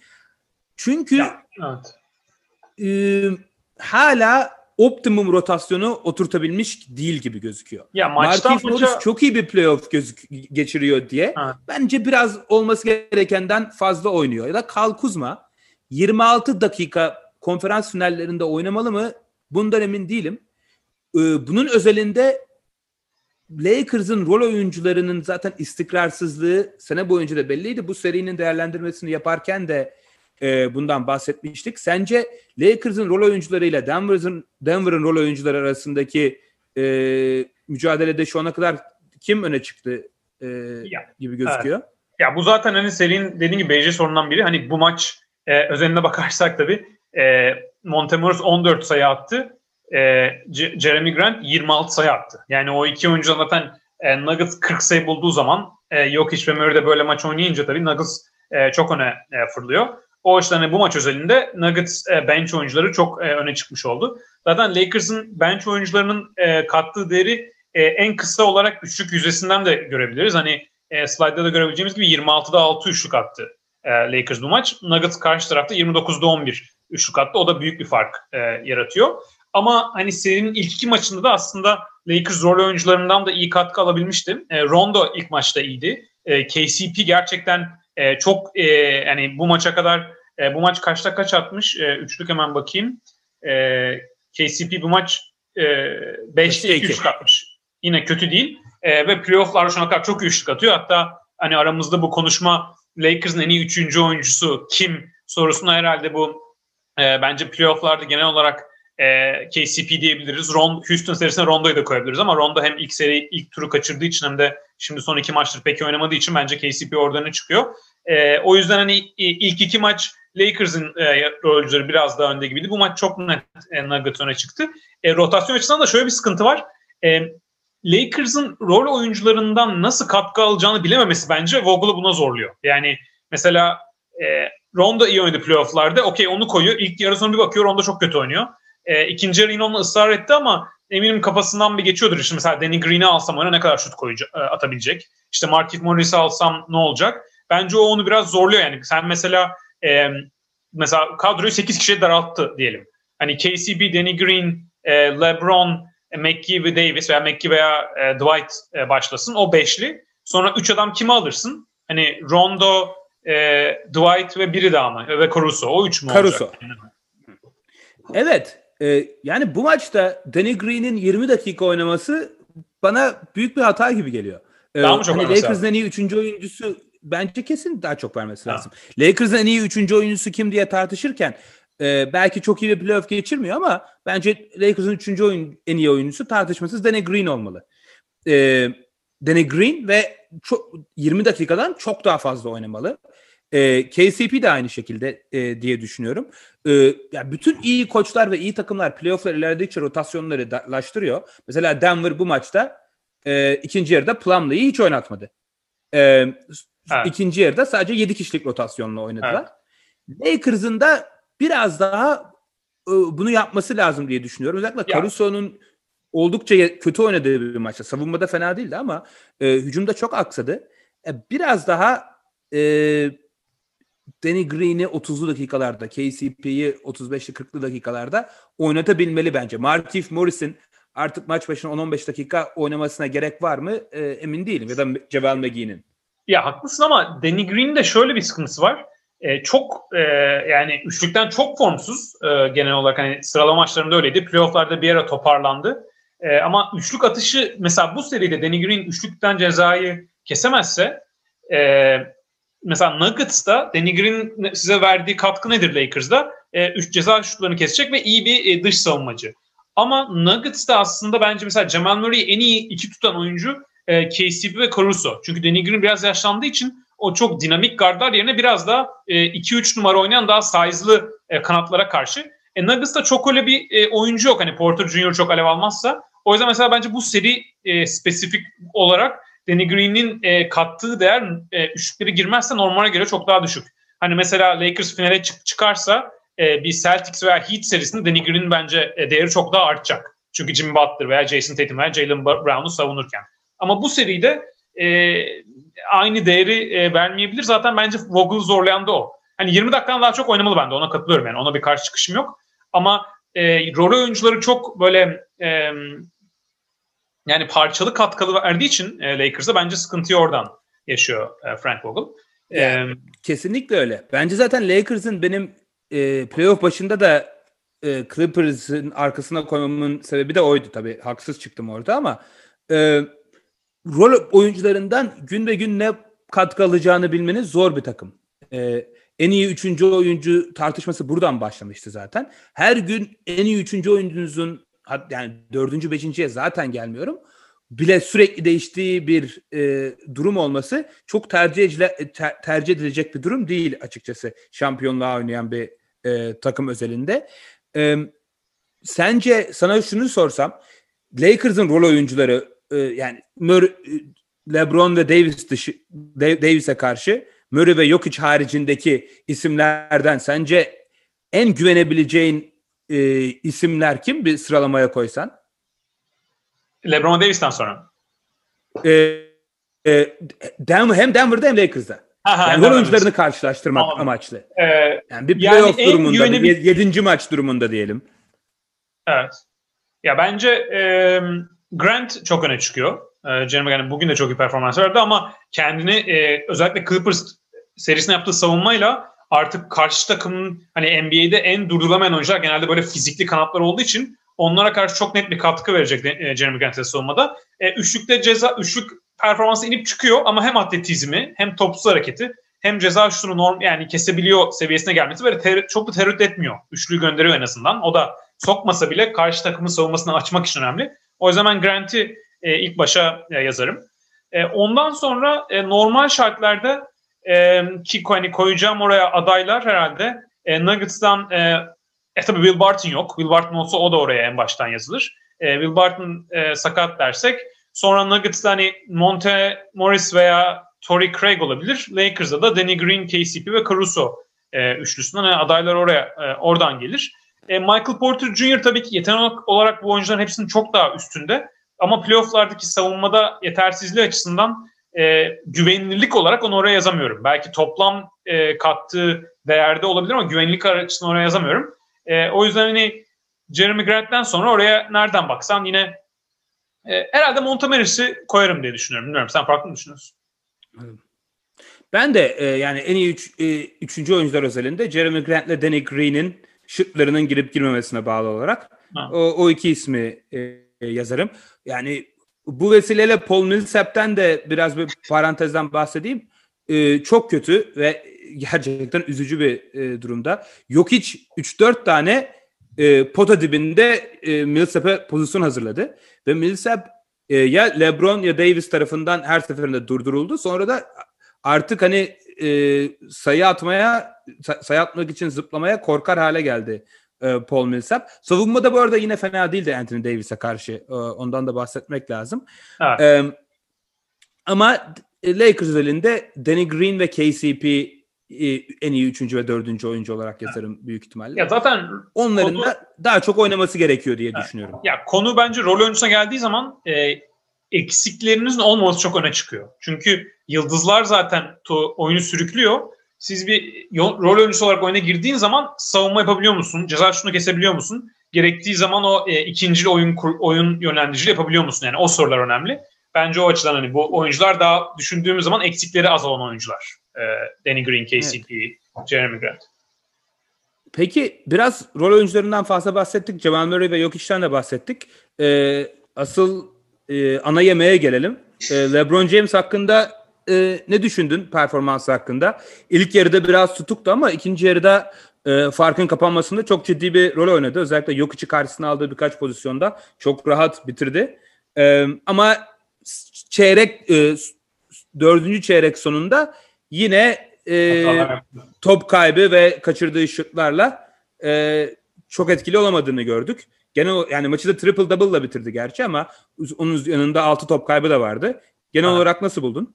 Çünkü ya, evet e, hala optimum rotasyonu oturtabilmiş değil gibi gözüküyor. Ya maçtan Marquise maça... Morris çok iyi bir playoff gözük geçiriyor diye ha. bence biraz olması gerekenden fazla oynuyor. Ya da Kal Kuzma 26 dakika konferans finallerinde oynamalı mı? Bundan emin değilim. Ee, bunun özelinde Lakers'ın rol oyuncularının zaten istikrarsızlığı sene boyunca da belliydi. Bu serinin değerlendirmesini yaparken de e, bundan bahsetmiştik. Sence Lakers'ın rol oyuncularıyla Denver'ın Denver'ın rol oyuncuları arasındaki e, mücadelede şu ana kadar kim öne çıktı e, ya, gibi gözüküyor? Evet. Ya bu zaten hani serinin dediğin gibi BC sorundan biri. Hani bu maç e, özeline bakarsak tabii e, Montemoros 14 sayı attı. E, Jeremy Grant 26 sayı attı. Yani o iki oyuncu zaten e, Nuggets 40 sayı bulduğu zaman e, Jokic ve Murray de böyle maç oynayınca tabii Nuggets e, çok öne e, fırlıyor. O açıdan hani bu maç özelinde Nuggets e, bench oyuncuları çok e, öne çıkmış oldu. Zaten Lakers'ın bench oyuncularının e, kattığı değeri e, en kısa olarak üçlük yüzdesinden de görebiliriz. Hani slide'da da görebileceğimiz gibi 26'da 6 üçlük attı Lakers bu maç. Nuggets karşı tarafta 29'da 11 üçlük attı. O da büyük bir fark yaratıyor. Ama hani serinin ilk iki maçında da aslında Lakers rol oyuncularından da iyi katkı alabilmişti. E, Rondo ilk maçta iyiydi. KCP gerçekten çok e, yani bu maça kadar e, bu maç kaçta kaç atmış? E, üçlük hemen bakayım. E, KCP bu maç e, 5'te 2 üçlük atmış. Yine kötü değil. E, ve playoff'larda şu ana kadar çok üçlük atıyor. Hatta hani aramızda bu konuşma Lakers'ın en iyi üçüncü oyuncusu kim sorusuna herhalde bu e, bence playoff'larda genel olarak e, KCP diyebiliriz. Ron, Houston serisine Rondo'yu da koyabiliriz ama Rondo hem ilk seri ilk turu kaçırdığı için hem de şimdi son iki maçtır pek oynamadığı için bence KCP oradan çıkıyor. E, o yüzden hani ilk iki maç Lakers'ın e, rolcüleri biraz daha önde gibiydi. Bu maç çok net e, Nuggets öne çıktı. E, rotasyon açısından da şöyle bir sıkıntı var. E, Lakers'ın rol oyuncularından nasıl katkı alacağını bilememesi bence Vogel'ı buna zorluyor. Yani mesela e, Rondo iyi oynadı playofflarda. Okey onu koyuyor. İlk yarı sonu bir bakıyor Rondo çok kötü oynuyor. E, ikinci yarı yine onunla ısrar etti ama eminim kafasından bir geçiyordur. İşte mesela Danny Green'i alsam ona ne kadar şut koyacak, e, atabilecek. İşte Markif Morris'i alsam ne olacak? Bence o onu biraz zorluyor yani. Sen mesela e, mesela kadroyu 8 kişiye daralttı diyelim. Hani KCP, Danny Green, e, LeBron, e, McGee ve Davis veya McGee veya e, Dwight e, başlasın. O beşli. Sonra üç adam kimi alırsın? Hani Rondo, e, Dwight ve biri daha mı? Ve Caruso. O üç mü Caruso. olacak? Evet. E, yani bu maçta Danny Green'in 20 dakika oynaması bana büyük bir hata gibi geliyor. E, daha mı çok hani Lakers'ın en iyi üçüncü oyuncusu bence kesin daha çok vermesi lazım. Ha. Lakers'ın en iyi üçüncü oyuncusu kim diye tartışırken e, belki çok iyi bir playoff geçirmiyor ama bence Lakers'ın üçüncü oyun, en iyi oyuncusu tartışmasız Danny Green olmalı. E, Danny Green ve çok, 20 dakikadan çok daha fazla oynamalı. E, KCP de aynı şekilde e, diye düşünüyorum. E, yani bütün iyi koçlar ve iyi takımlar playofflar ilerledikçe rotasyonları laştırıyor. Mesela Denver bu maçta e, ikinci yarıda Plumlee'yi hiç oynatmadı. E, evet. İkinci yarıda sadece 7 kişilik rotasyonla oynadılar. Evet. Lakers'ın da biraz daha e, bunu yapması lazım diye düşünüyorum. Özellikle Caruso'nun oldukça kötü oynadığı bir maçta. Savunmada fena değildi ama e, hücumda çok aksadı. E, biraz daha e, Danny Green'i 30'lu dakikalarda, KCP'yi 35'li 40'lı dakikalarda oynatabilmeli bence. Markif Morris'in artık maç başına 10-15 dakika oynamasına gerek var mı e, emin değilim. Ya da Ceval McGee'nin. Ya haklısın ama Danny Green'in de şöyle bir sıkıntısı var. E, çok e, yani üçlükten çok formsuz e, genel olarak hani sıralama maçlarında öyleydi. Playoff'larda bir ara toparlandı. E, ama üçlük atışı mesela bu seride Danny Green üçlükten cezayı kesemezse e, mesela Nuggets'ta Danny Green size verdiği katkı nedir Lakers'da? E, üç ceza şutlarını kesecek ve iyi bir e, dış savunmacı. Ama Nuggets'ta aslında bence mesela Jamal Murray'i en iyi iki tutan oyuncu e, KCP ve Caruso. Çünkü Danny Green biraz yaşlandığı için o çok dinamik gardlar yerine biraz da 2-3 e, numara oynayan daha size'lı e, kanatlara karşı. E, Nuggets'ta çok öyle bir e, oyuncu yok. Hani Porter Jr. çok alev almazsa. O yüzden mesela bence bu seri e, spesifik olarak Danny Green'in e, kattığı değer e, üçlükleri girmezse normale göre çok daha düşük. Hani mesela Lakers finale çık çıkarsa e, bir Celtics veya Heat serisinde Danny Green'in bence e, değeri çok daha artacak. Çünkü Jimmy Butler veya Jason Tatum veya Jalen Brown'u savunurken. Ama bu seride e, aynı değeri e, vermeyebilir. Zaten bence Vogel zorlayan da o. Hani 20 dakikadan daha çok oynamalı bende. Ona katılıyorum yani. Ona bir karşı çıkışım yok. Ama e, rol oyuncuları çok böyle e, yani parçalı katkılı verdiği için e, Lakers'a bence sıkıntıyı oradan yaşıyor e, Frank Vogel. E, kesinlikle öyle. Bence zaten Lakers'ın benim e, playoff başında da e, Clippers'ın arkasına koymamın sebebi de oydu tabii. Haksız çıktım orada ama e, rol oyuncularından gün ve gün ne katkı alacağını bilmeniz zor bir takım. Ee, en iyi üçüncü oyuncu tartışması buradan başlamıştı zaten. Her gün en iyi üçüncü oyuncunuzun yani dördüncü, beşinciye zaten gelmiyorum. Bile sürekli değiştiği bir e, durum olması çok tercih, edile, ter, tercih edilecek bir durum değil açıkçası. Şampiyonluğa oynayan bir e, takım özelinde. E, sence sana şunu sorsam Lakers'ın rol oyuncuları e, yani Mur LeBron ve Davis dışı Davis'e karşı Murray ve Jokic haricindeki isimlerden sence en güvenebileceğin e, isimler kim bir sıralamaya koysan? LeBron Davis'ten sonra. E, e, Denver, hem Denver'da hem Lakers'da. Aha, yani oyuncularını karşılaştırmak tamam. amaçlı. Ee, yani bir playoff yani durumunda, güvenebil- bir yedinci maç durumunda diyelim. Evet. Ya bence e, Grant çok öne çıkıyor. E, Jeremy Grant bugün de çok iyi performans verdi ama kendini e, özellikle Clippers serisine yaptığı savunmayla artık karşı takımın hani NBA'de en durdurulamayan oyuncular genelde böyle fizikli kanatlar olduğu için onlara karşı çok net bir katkı verecek e, Jeremy Grant'e savunmada. E, üçlükte ceza, üçlük performansı inip çıkıyor ama hem atletizmi hem topsuz hareketi hem ceza şutunu norm yani kesebiliyor seviyesine gelmesi böyle ter, çok da tereddüt etmiyor. Üçlüyü gönderiyor en azından. O da sokmasa bile karşı takımın savunmasını açmak için önemli. O yüzden ben Grant'i e, ilk başa e, yazarım. E, ondan sonra e, normal şartlarda e, ki hani koyacağım oraya adaylar herhalde e, Nuggets'tan e, e tabii Will Barton yok. Will Barton olsa o da oraya en baştan yazılır. E, Will Barton e, sakat dersek sonra Nuggets'ta hani Monte Morris veya Torrey Craig olabilir. Lakers'da da Danny Green, KCP ve Caruso e, üçlüsünden yani adaylar oraya e, oradan gelir. E, Michael Porter Jr. tabii ki yetenek olarak bu oyuncuların hepsinin çok daha üstünde. Ama playofflardaki savunmada yetersizliği açısından e, güvenilirlik olarak onu oraya yazamıyorum. Belki toplam e, kattığı değerde olabilir ama güvenilirlik açısından oraya yazamıyorum. E, o yüzden hani Jeremy Grant'ten sonra oraya nereden baksan yine e, herhalde Montemeris'i koyarım diye düşünüyorum. Bilmiyorum sen farklı mı düşünüyorsun? Ben de e, yani en iyi üç, e, üçüncü oyuncular özelinde Jeremy Grant ile Danny Green'in şutlarının girip girmemesine bağlı olarak o, o iki ismi e, yazarım. Yani bu vesileyle Paul Millsap'ten de biraz bir parantezden bahsedeyim. E, çok kötü ve gerçekten üzücü bir e, durumda. Yok hiç 3-4 tane e, pota dibinde e, Millsap'e pozisyon hazırladı. Ve Millsap e, ya LeBron ya Davis tarafından her seferinde durduruldu. Sonra da artık hani e, sayı atmaya sayı atmak için zıplamaya korkar hale geldi e, Paul Millsap. Savunmada bu arada yine fena değildi Anthony Davis'e karşı. E, ondan da bahsetmek lazım. Evet. E, ama Lakers özelinde Danny Green ve KCP e, en iyi üçüncü ve dördüncü oyuncu olarak yazarım büyük ihtimalle. Ya zaten onların konu, da daha çok oynaması gerekiyor diye evet. düşünüyorum. Ya konu bence rol oyuncusuna geldiği zaman e, eksiklerinizin olmaması çok öne çıkıyor. Çünkü yıldızlar zaten oyunu sürüklüyor. Siz bir rol oyuncusu olarak oyuna girdiğin zaman savunma yapabiliyor musun? Ceza şunu kesebiliyor musun? Gerektiği zaman o e, ikinci oyun oyun yönlendiriciliği yapabiliyor musun? Yani o sorular önemli. Bence o açıdan hani bu oyuncular daha düşündüğümüz zaman eksikleri az olan oyuncular. E, Danny Green, KCP, evet. Jeremy Grant. Peki biraz rol oyuncularından fazla bahsettik. Jamal Murray ve Jokic'ten de bahsettik. Ee, asıl e, ana yemeğe gelelim. E, LeBron James hakkında e, ne düşündün performansı hakkında? İlk yarıda biraz tutuktu ama ikinci yarıda e, farkın kapanmasında çok ciddi bir rol oynadı. Özellikle Jokic'i karşısına aldığı birkaç pozisyonda çok rahat bitirdi. E, ama çeyrek e, dördüncü çeyrek sonunda yine e, top kaybı ve kaçırdığı şutlarla e, çok etkili olamadığını gördük. Genel yani maçı da triple double ile bitirdi gerçi ama onun yanında 6 top kaybı da vardı. Genel ha. olarak nasıl buldun?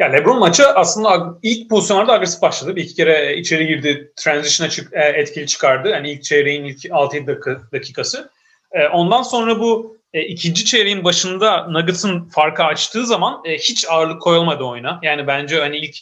Ya LeBron maçı aslında ilk pozisyonlarda agresif başladı. Bir iki kere içeri girdi, transition'a çık, e, etkili çıkardı. Yani ilk çeyreğin ilk 6-7 dakika, dakikası. E, ondan sonra bu e, ikinci çeyreğin başında Nuggets'ın farkı açtığı zaman hiç ağırlık koyulmadı oyuna. Yani bence hani ilk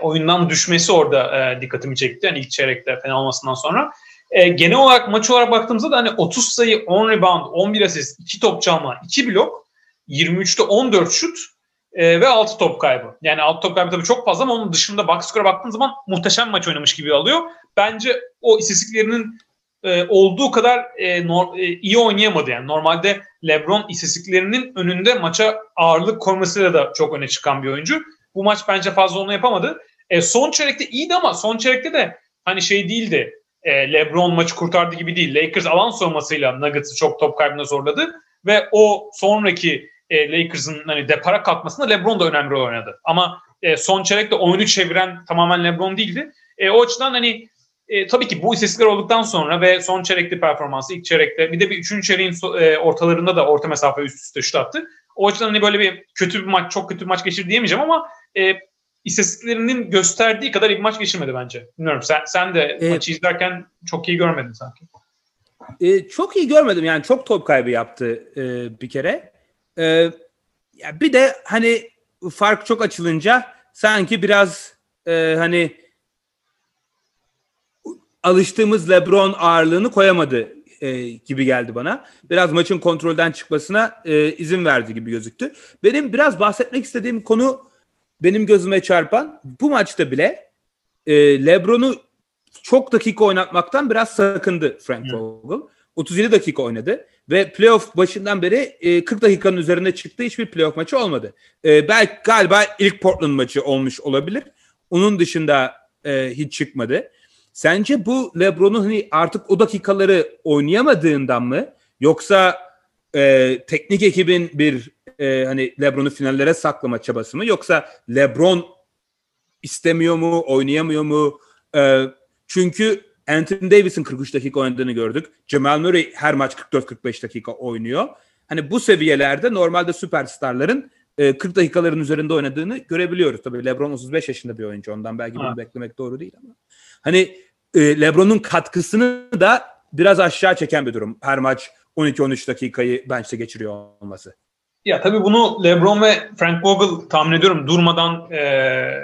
oyundan düşmesi orada dikkatimi çekti. Yani ilk çeyrekte fena olmasından sonra. E, genel olarak maç olarak baktığımızda da hani 30 sayı, 10 rebound, 11 asist, 2 top çalma, 2 blok, 23'te 14 şut e, ve 6 top kaybı. Yani 6 top kaybı tabii çok fazla ama onun dışında box score'a baktığın zaman muhteşem maç oynamış gibi alıyor. Bence o istatistiklerinin e, olduğu kadar e, nor, e, iyi oynayamadı. Yani normalde LeBron istatistiklerinin önünde maça ağırlık koymasıyla da çok öne çıkan bir oyuncu. Bu maç bence fazla onu yapamadı. E, son çeyrekte iyiydi ama son çeyrekte de hani şey değildi. E, LeBron maçı kurtardı gibi değil. Lakers alan savunmasıyla Nuggets'ı çok top kaybına zorladı ve o sonraki e, Lakers'ın hani depara kalkmasında LeBron da önemli rol oynadı. Ama e, son çeyrekte oyunu çeviren tamamen LeBron değildi. E, o açıdan hani e, tabii ki bu istatistikler olduktan sonra ve son çeyrekte performansı ilk çeyrekte bir de bir üçüncü çeyreğin e, ortalarında da orta mesafe üst üste şut attı. O açıdan hani böyle bir kötü bir maç, çok kötü bir maç geçirdi diyemeyeceğim ama e, istatistiklerinin gösterdiği kadar iyi bir maç geçirmedi bence. Bilmiyorum sen, sen de evet. maçı izlerken çok iyi görmedin sanki. E, çok iyi görmedim yani çok top kaybı yaptı e, bir kere. E, ya bir de hani fark çok açılınca sanki biraz e, hani alıştığımız LeBron ağırlığını koyamadı e, gibi geldi bana. Biraz maçın kontrolden çıkmasına e, izin verdi gibi gözüktü. Benim biraz bahsetmek istediğim konu benim gözüme çarpan bu maçta bile e, LeBron'u çok dakika oynatmaktan biraz sakındı Frank Vogel. 37 dakika oynadı ve playoff başından beri e, 40 dakikanın üzerinde çıktığı hiçbir playoff maçı olmadı. E, belki galiba ilk Portland maçı olmuş olabilir. Onun dışında e, hiç çıkmadı. Sence bu LeBron'un hani artık o dakikaları oynayamadığından mı yoksa e, teknik ekibin bir e, hani LeBron'u finallere saklama çabası mı yoksa LeBron istemiyor mu, oynayamıyor mu? E, çünkü Anthony Davis'in 43 dakika oynadığını gördük. Jamal Murray her maç 44-45 dakika oynuyor. Hani bu seviyelerde normalde süperstarların 40 e, dakikaların üzerinde oynadığını görebiliyoruz. Tabii LeBron 35 yaşında bir oyuncu. Ondan belki bunu beklemek doğru değil ama. Hani e, LeBron'un katkısını da biraz aşağı çeken bir durum. Her maç 12-13 dakikayı bench'te geçiriyor olması. Ya tabii bunu LeBron ve Frank Vogel tahmin ediyorum durmadan e,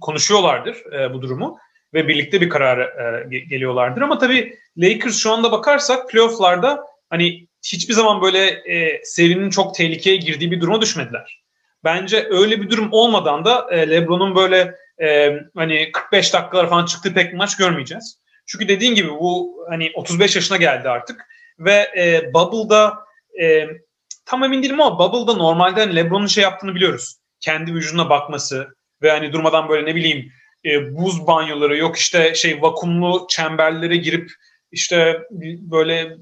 konuşuyorlardır e, bu durumu ve birlikte bir karara e, geliyorlardır. Ama tabii Lakers şu anda bakarsak playofflarda hani hiçbir zaman böyle e, serinin çok tehlikeye girdiği bir duruma düşmediler. Bence öyle bir durum olmadan da e, LeBron'un böyle e, hani 45 dakikalar falan çıktığı pek maç görmeyeceğiz. Çünkü dediğin gibi bu hani 35 yaşına geldi artık ve e, Bubble'da e, tam emin değilim ama Bubble'da normalde hani LeBron'un şey yaptığını biliyoruz. Kendi vücuduna bakması ve hani durmadan böyle ne bileyim e, buz banyoları yok işte şey vakumlu çemberlere girip işte böyle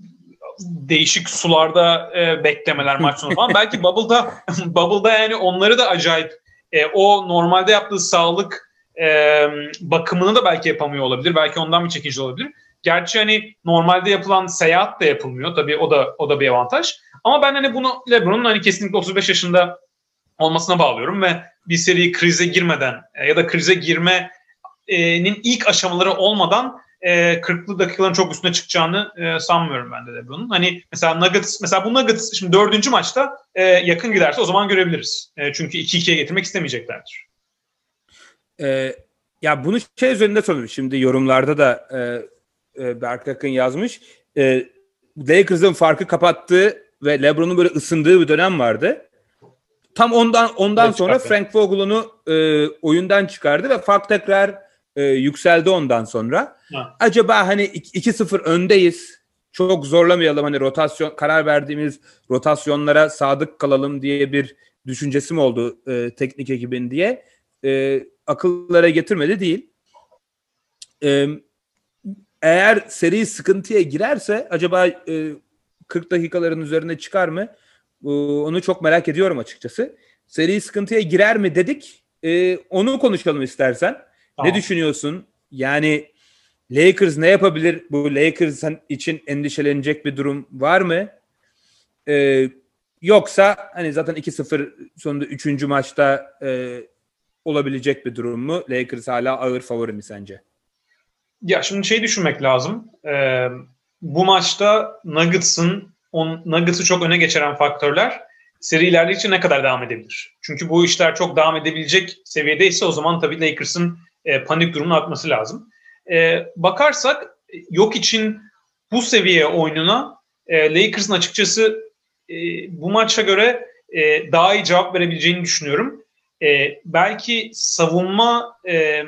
değişik sularda e, beklemeler maç sonu falan. Belki Bubble'da Bubble'da yani onları da acayip e, o normalde yaptığı sağlık e, bakımını da belki yapamıyor olabilir. Belki ondan bir çekici olabilir. Gerçi hani normalde yapılan seyahat de yapılmıyor. Tabii o da o da bir avantaj. Ama ben hani bunu LeBron'un hani kesinlikle 35 yaşında olmasına bağlıyorum ve bir seri krize girmeden e, ya da krize girmenin ilk aşamaları olmadan e, 40'lı dakikaların çok üstüne çıkacağını e, sanmıyorum ben de LeBron'un. Hani mesela Nuggets, mesela bu Nuggets şimdi dördüncü maçta e, yakın giderse o zaman görebiliriz. Çünkü 2-2'ye getirmek istemeyeceklerdir. E, ya bunu şey üzerinde soruyorum. Şimdi yorumlarda da e, Berk Akın yazmış. E, Lakers'ın farkı kapattığı ve LeBron'un böyle ısındığı bir dönem vardı. Tam ondan ondan evet, sonra Frank Vogel onu e, oyundan çıkardı ve fark tekrar e, yükseldi ondan sonra. Ha. Acaba hani 2-0 öndeyiz. Çok zorlamayalım hani rotasyon karar verdiğimiz rotasyonlara sadık kalalım diye bir düşüncesi mi oldu e, teknik ekibin diye e, akıllara getirmedi değil. E, eğer seri sıkıntıya girerse acaba e, 40 dakikaların üzerine çıkar mı? E, onu çok merak ediyorum açıkçası. Seri sıkıntıya girer mi dedik. E, onu konuşalım istersen. Tamam. Ne düşünüyorsun? Yani Lakers ne yapabilir? Bu Lakers için endişelenecek bir durum var mı? Ee, yoksa hani zaten 2-0 sonunda 3. maçta e, olabilecek bir durum mu? Lakers hala ağır favori mi sence? Ya şimdi şey düşünmek lazım. Ee, bu maçta Nuggets'ın on, Nuggets'ı çok öne geçiren faktörler seri ilerledikçe ne kadar devam edebilir? Çünkü bu işler çok devam edebilecek seviyedeyse o zaman tabii Lakers'ın e, panik durumunu atması lazım. E, bakarsak yok için bu seviye oyununa e, Lakers'ın açıkçası e, bu maça göre e, daha iyi cevap verebileceğini düşünüyorum. E, belki savunma e,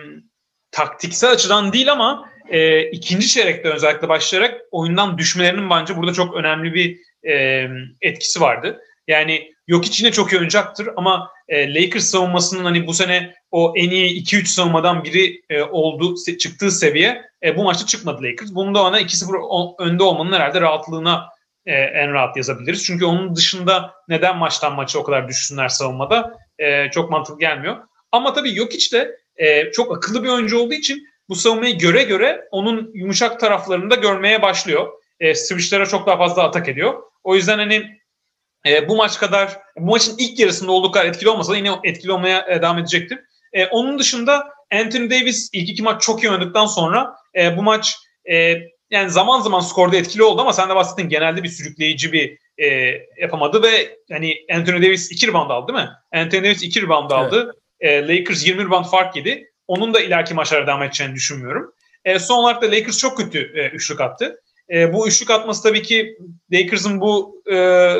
taktiksel açıdan değil ama e, ikinci çeyrekte özellikle başlayarak oyundan düşmelerinin bence burada çok önemli bir e, etkisi vardı. Yani yok içine çok iyi oyuncaktır ama e, Lakers savunmasının hani bu sene o en iyi 2-3 savunmadan biri e, oldu çıktığı seviye e, bu maçta çıkmadı Lakers. Bunu da ona 2-0 önde olmanın herhalde rahatlığına e, en rahat yazabiliriz. Çünkü onun dışında neden maçtan maça o kadar düşsünler savunmada e, çok mantıklı gelmiyor. Ama tabii yok de e, çok akıllı bir oyuncu olduğu için bu savunmayı göre göre onun yumuşak taraflarını da görmeye başlıyor. E, switchlere çok daha fazla atak ediyor. O yüzden hani e, bu maç kadar, bu maçın ilk yarısında olduğu kadar etkili olmasa da yine etkili olmaya e, devam edecektir. E, onun dışında Anthony Davis ilk iki maç çok iyi oynadıktan sonra e, bu maç e, yani zaman zaman skorda etkili oldu ama sen de bahsettin genelde bir sürükleyici bir e, yapamadı ve hani Anthony Davis iki rebound aldı değil mi? Anthony Davis iki rebound aldı. Evet. E, Lakers 20 rebound fark yedi. Onun da ileriki maçlara devam edeceğini düşünmüyorum. E, son olarak da Lakers çok kötü e, üçlük attı. E, bu üçlük atması tabii ki Lakers'ın bu e,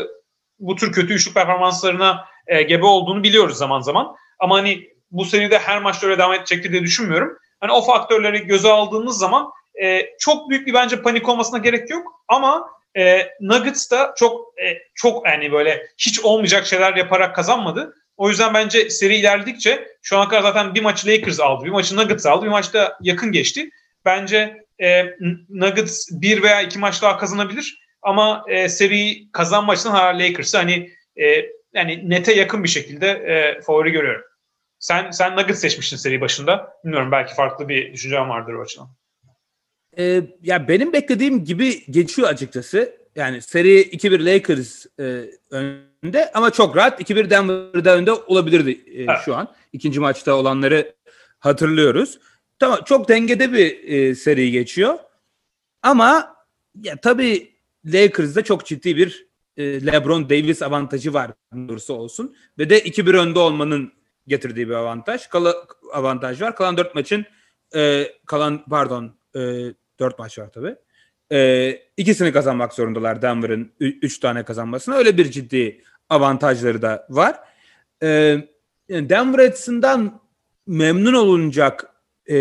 bu tür kötü üçlük performanslarına e, gebe olduğunu biliyoruz zaman zaman. Ama hani bu seride her maçta öyle devam edecektir diye düşünmüyorum. Hani o faktörleri göze aldığımız zaman e, çok büyük bir bence panik olmasına gerek yok. Ama e, Nuggets da çok e, çok yani böyle hiç olmayacak şeyler yaparak kazanmadı. O yüzden bence seri ilerledikçe şu ana kadar zaten bir maçı Lakers aldı, bir maçı Nuggets aldı, bir maçta yakın geçti. bence e, Nuggets bir veya iki maç daha kazanabilir. Ama e, seri kazanma açısından hala Lakers'ı hani e, yani nete yakın bir şekilde e, favori görüyorum. Sen sen Nuggets seçmiştin seri başında. Bilmiyorum belki farklı bir düşüncem vardır o açıdan. Ee, ya benim beklediğim gibi geçiyor açıkçası. Yani seri 2-1 Lakers e, önde ama çok rahat 2-1 Denver'da önde olabilirdi e, evet. şu an. İkinci maçta olanları hatırlıyoruz. Tamam çok dengede bir e, seri geçiyor. Ama ya tabii Lakers'da çok ciddi bir e, LeBron Davis avantajı var doğrusu olsun ve de 2-1 önde olmanın getirdiği bir avantaj. Kala, avantaj var. Kalan 4 maçın e, kalan pardon e, 4 maç var tabii. E, ikisini kazanmak zorundalar Denver'ın 3 tane kazanmasına. Öyle bir ciddi avantajları da var. E, Denver açısından memnun olunacak e,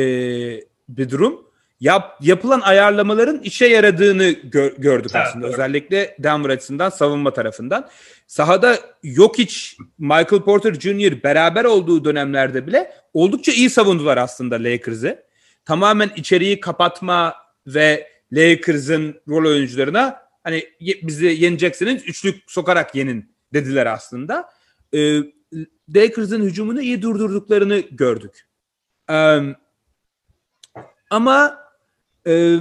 bir durum. Yap, yapılan ayarlamaların işe yaradığını gör, gördük evet, aslında. Evet. Özellikle Denver açısından savunma tarafından. Sahada Jokic, Michael Porter Jr. beraber olduğu dönemlerde bile oldukça iyi savundular aslında Lakers'ı. Tamamen içeriği kapatma ve Lakers'ın rol oyuncularına hani bizi yeneceksiniz üçlük sokarak yenin dediler aslında. Ee, Lakers'ın hücumunu iyi durdurduklarını gördük. Ee, ama e,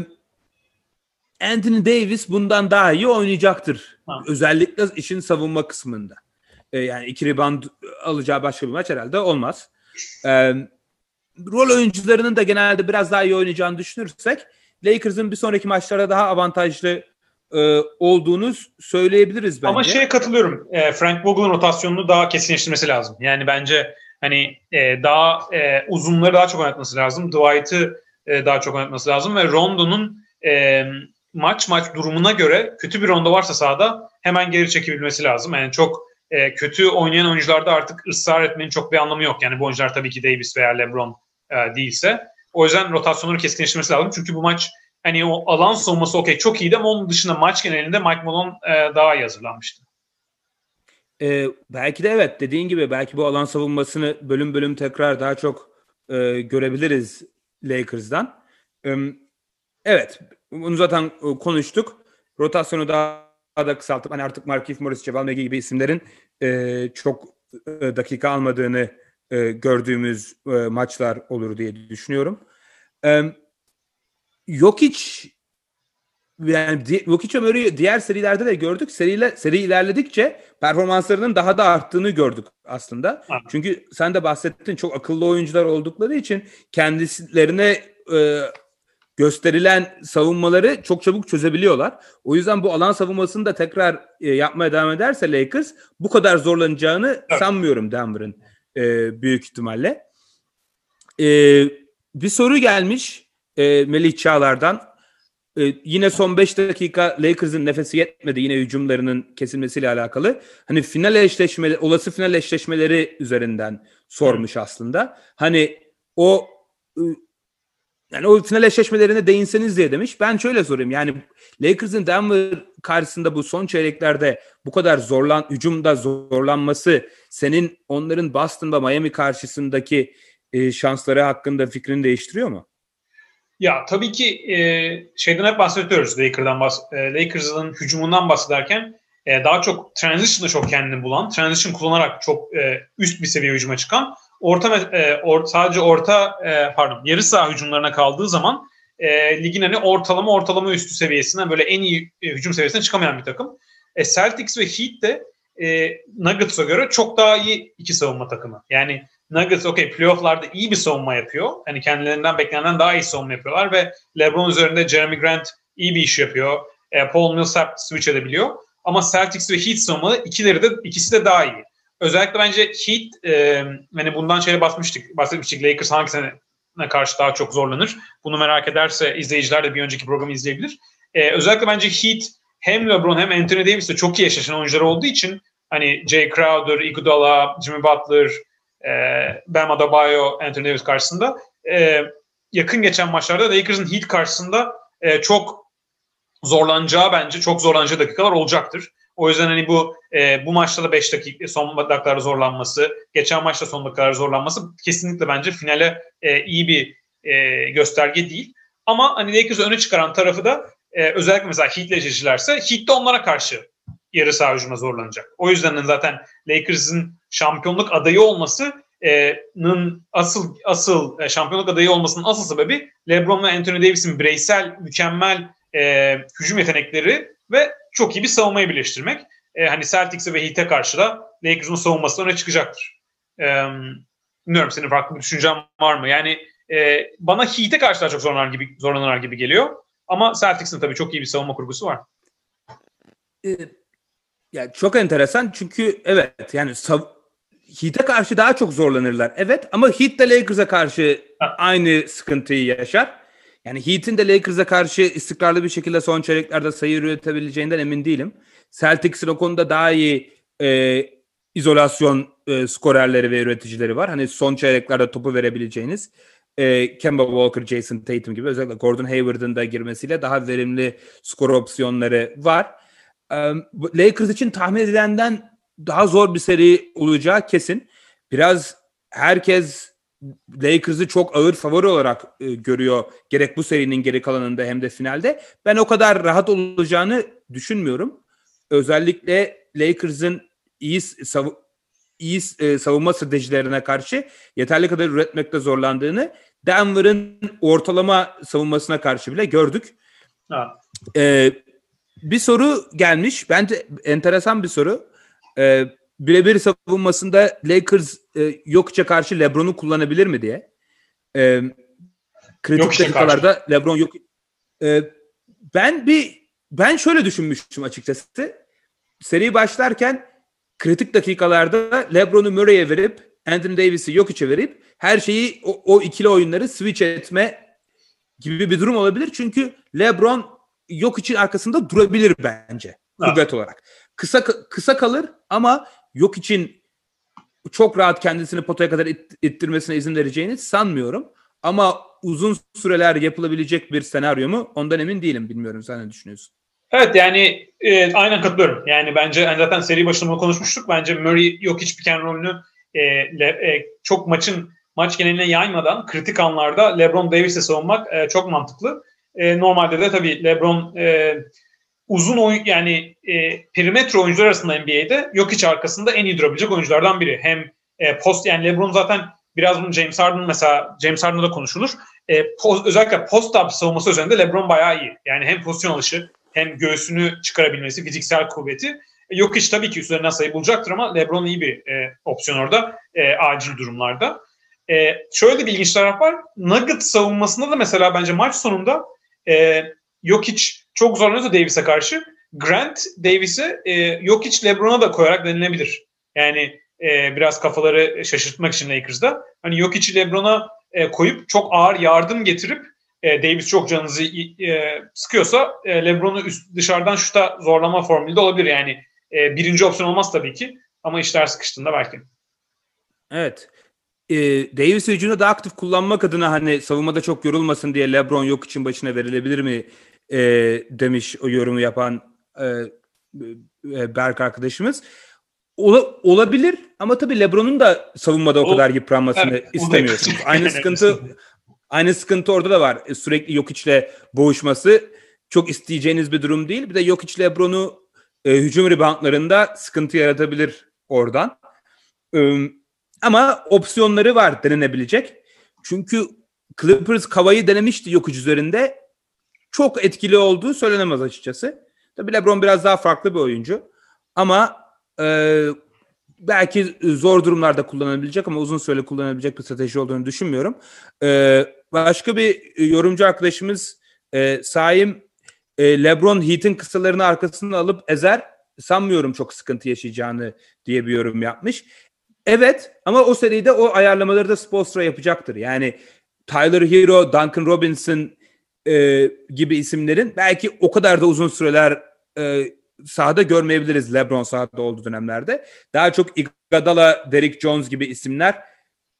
Anthony Davis bundan daha iyi oynayacaktır. Ha. Özellikle işin savunma kısmında. E, yani iki rebound alacağı başka bir maç herhalde olmaz. E, rol oyuncularının da genelde biraz daha iyi oynayacağını düşünürsek Lakers'ın bir sonraki maçlarda daha avantajlı e, olduğunu söyleyebiliriz bence. Ama şeye katılıyorum. E, Frank Vogel'ın rotasyonunu daha kesinleştirmesi lazım. Yani bence hani e, daha e, uzunları daha çok oynatması lazım. Dwight'ı e, daha çok oynatması lazım ve Rondo'nun e, maç maç durumuna göre kötü bir Rondo varsa sahada hemen geri çekebilmesi lazım. Yani çok e, kötü oynayan oyuncularda artık ısrar etmenin çok bir anlamı yok. Yani bu oyuncular tabii ki Davis veya LeBron e, değilse. O yüzden rotasyonları keskinleştirmesi lazım. Çünkü bu maç hani o alan savunması okey çok iyiydi ama onun dışında maç genelinde Mike Malone e, daha iyi hazırlanmıştı. Ee, belki de evet dediğin gibi belki bu alan savunmasını bölüm bölüm tekrar daha çok e, görebiliriz Lakers'dan. Evet, bunu zaten e, konuştuk. Rotasyonu daha da kısaltıp hani artık Markif Morris, Ceval Megi gibi isimlerin e, çok e, dakika almadığını e, gördüğümüz e, maçlar olur diye düşünüyorum. E, Jokic yani Jokic Ömer'i diğer serilerde de gördük. Seriyle, seri ilerledikçe performanslarının daha da arttığını gördük aslında. Aha. Çünkü sen de bahsettin çok akıllı oyuncular oldukları için kendilerine e, gösterilen savunmaları çok çabuk çözebiliyorlar. O yüzden bu alan savunmasını da tekrar e, yapmaya devam ederse Lakers bu kadar zorlanacağını evet. sanmıyorum Denver'ın e, büyük ihtimalle. E, bir soru gelmiş e, Melih Çağlar'dan. Ee, yine son 5 dakika Lakers'ın nefesi yetmedi yine hücumlarının kesilmesiyle alakalı. Hani final eşleşmeleri, olası final eşleşmeleri üzerinden sormuş aslında. Hani o ıı, yani o final eşleşmelerine değinseniz diye demiş. Ben şöyle sorayım. Yani Lakers'ın Denver karşısında bu son çeyreklerde bu kadar zorlan hücumda zorlanması senin onların Boston ve Miami karşısındaki e, şansları hakkında fikrini değiştiriyor mu? Ya tabii ki e, şeyden hep bahsediyoruz Lakers'dan bahs e, Lakers'ın hücumundan bahsederken e, daha çok transition'da çok kendini bulan, transition kullanarak çok e, üst bir seviye hücuma çıkan, orta e, or, sadece orta e, pardon yarı saha hücumlarına kaldığı zaman e, ligin hani ortalama ortalama üstü seviyesinden böyle en iyi e, hücum seviyesine çıkamayan bir takım. E, Celtics ve Heat de e, Nuggets'a göre çok daha iyi iki savunma takımı. Yani Nuggets okey playofflarda iyi bir savunma yapıyor. Hani kendilerinden beklenenden daha iyi savunma yapıyorlar ve LeBron üzerinde Jeremy Grant iyi bir iş yapıyor. E, Paul Millsap switch edebiliyor. Ama Celtics ve Heat savunmaları ikileri de ikisi de daha iyi. Özellikle bence Heat e, hani bundan şöyle bahsetmiştik, bahsetmiştik Lakers hangisine karşı daha çok zorlanır. Bunu merak ederse izleyiciler de bir önceki programı izleyebilir. E, özellikle bence Heat hem LeBron hem Anthony Davis'le çok iyi eşleşen oyuncular olduğu için hani Jay Crowder, Iguodala, Jimmy Butler, e, Bam Adebayo, Anthony Davis karşısında e, yakın geçen maçlarda Lakers'ın Heat karşısında e, çok zorlanacağı bence çok zorlanacağı dakikalar olacaktır. O yüzden hani bu e, bu maçta da 5 dakika son dakikalar zorlanması, geçen maçta son dakikalar zorlanması kesinlikle bence finale e, iyi bir e, gösterge değil. Ama hani Lakers'ı öne çıkaran tarafı da e, özellikle mesela Heat'le eşleşirlerse Heat de onlara karşı yarı saha hücumuna zorlanacak. O yüzden zaten Lakers'ın şampiyonluk adayı olmasının asıl asıl e, şampiyonluk adayı olmasının asıl sebebi LeBron ve Anthony Davis'in bireysel mükemmel e, hücum yetenekleri ve çok iyi bir savunmayı birleştirmek. E, hani Celtics'e ve Heat'e karşı da Lakers'ın savunması öne çıkacaktır. E, bilmiyorum senin farklı bir düşüncen var mı? Yani e, bana Heat'e karşı daha çok zorlanar gibi, zorlanır gibi geliyor. Ama Celtics'in tabii çok iyi bir savunma kurgusu var. Ee, yani çok enteresan çünkü evet yani sav- Heat'e karşı daha çok zorlanırlar. Evet ama Heat de Lakers'a karşı aynı sıkıntıyı yaşar. Yani Heat'in de Lakers'a karşı istikrarlı bir şekilde son çeyreklerde sayı üretebileceğinden emin değilim. Celtics'in o konuda daha iyi e, izolasyon e, skorerleri ve üreticileri var. Hani son çeyreklerde topu verebileceğiniz e, Kemba Walker, Jason Tatum gibi özellikle Gordon Hayward'ın da girmesiyle daha verimli skor opsiyonları var. E, Lakers için tahmin edilenden daha zor bir seri olacağı kesin. Biraz herkes Lakers'ı çok ağır favori olarak e, görüyor. Gerek bu serinin geri kalanında hem de finalde. Ben o kadar rahat olacağını düşünmüyorum. Özellikle Lakers'ın iyi sav- iyi e, savunma stratejilerine karşı yeterli kadar üretmekte zorlandığını Denver'ın ortalama savunmasına karşı bile gördük. Ee, bir soru gelmiş. Bence enteresan bir soru. Ee, birebir savunmasında Lakers e, Jokic'e karşı LeBron'u kullanabilir mi diye. Ee, kritik dakikalarda LeBron yok. Ee, ben bir ben şöyle düşünmüştüm açıkçası. Seri başlarken kritik dakikalarda LeBron'u Murray'e verip Anthony Davis'i yok içe verip her şeyi o, o ikili oyunları switch etme gibi bir durum olabilir. Çünkü LeBron yok için arkasında durabilir bence kuvvet olarak. Kısa kısa kalır ama yok için çok rahat kendisini potaya kadar it, ittirmesine izin vereceğini sanmıyorum. Ama uzun süreler yapılabilecek bir senaryo mu? Ondan emin değilim. Bilmiyorum sen ne düşünüyorsun? Evet yani e, aynen katılıyorum. Yani bence yani zaten seri başında konuşmuştuk. Bence Murray yok hiç piken rolünü e, le, e, çok maçın maç geneline yaymadan kritik anlarda LeBron Davis'e savunmak e, çok mantıklı. E, normalde de tabii LeBron e, uzun oyun yani e, perimetre oyuncular arasında NBA'de yok hiç arkasında en iyi durabilecek oyunculardan biri. Hem e, post yani LeBron zaten biraz bunu James Harden mesela James Harden'da konuşulur. E, post, özellikle post up savunması üzerinde LeBron bayağı iyi. Yani hem pozisyon alışı hem göğsünü çıkarabilmesi, fiziksel kuvveti. Yok hiç tabii ki üzerinden sayı bulacaktır ama LeBron iyi bir e, opsiyon orada e, acil durumlarda. E, şöyle bir ilginç taraf var. Nugget savunmasında da mesela bence maç sonunda e, Jokic çok zorlanıyorsa Davis'e karşı. Grant Davis'e e, Jokic LeBron'a da koyarak denilebilir. Yani e, biraz kafaları şaşırtmak için Lakers'da. Hani Jokic'i LeBron'a e, koyup çok ağır yardım getirip e, Davis çok canınızı e, sıkıyorsa e, LeBron'u üst, dışarıdan şuta zorlama formülü de olabilir. Yani e, birinci opsiyon olmaz tabii ki ama işler sıkıştığında belki. Evet e, Davis hücumda daha aktif kullanmak adına hani savunmada çok yorulmasın diye LeBron yok için başına verilebilir mi e, demiş o yorumu yapan e, e, Berk arkadaşımız. Ola, olabilir ama tabii LeBron'un da savunmada o, o kadar yıpranmasını evet, istemiyorsunuz. Aynı sıkıntı aynı sıkıntı orada da var. E, sürekli yok içle boğuşması çok isteyeceğiniz bir durum değil. Bir de yok iç LeBron'u e, hücum reboundlarında sıkıntı yaratabilir oradan. E, ama opsiyonları var denenebilecek. Çünkü Clippers Kava'yı denemişti yokuş üzerinde. Çok etkili olduğu söylenemez açıkçası. Tabii LeBron biraz daha farklı bir oyuncu. Ama e, belki zor durumlarda kullanabilecek ama uzun süre kullanabilecek bir strateji olduğunu düşünmüyorum. E, başka bir yorumcu arkadaşımız e, Saim e, LeBron Heat'in kısalarını arkasına alıp ezer sanmıyorum çok sıkıntı yaşayacağını diye bir yorum yapmış. Evet ama o seride o ayarlamaları da Spolstra yapacaktır. Yani Tyler Hero, Duncan Robinson e, gibi isimlerin belki o kadar da uzun süreler e, sahada görmeyebiliriz LeBron sahada olduğu dönemlerde. Daha çok Iguodala, Derrick Jones gibi isimler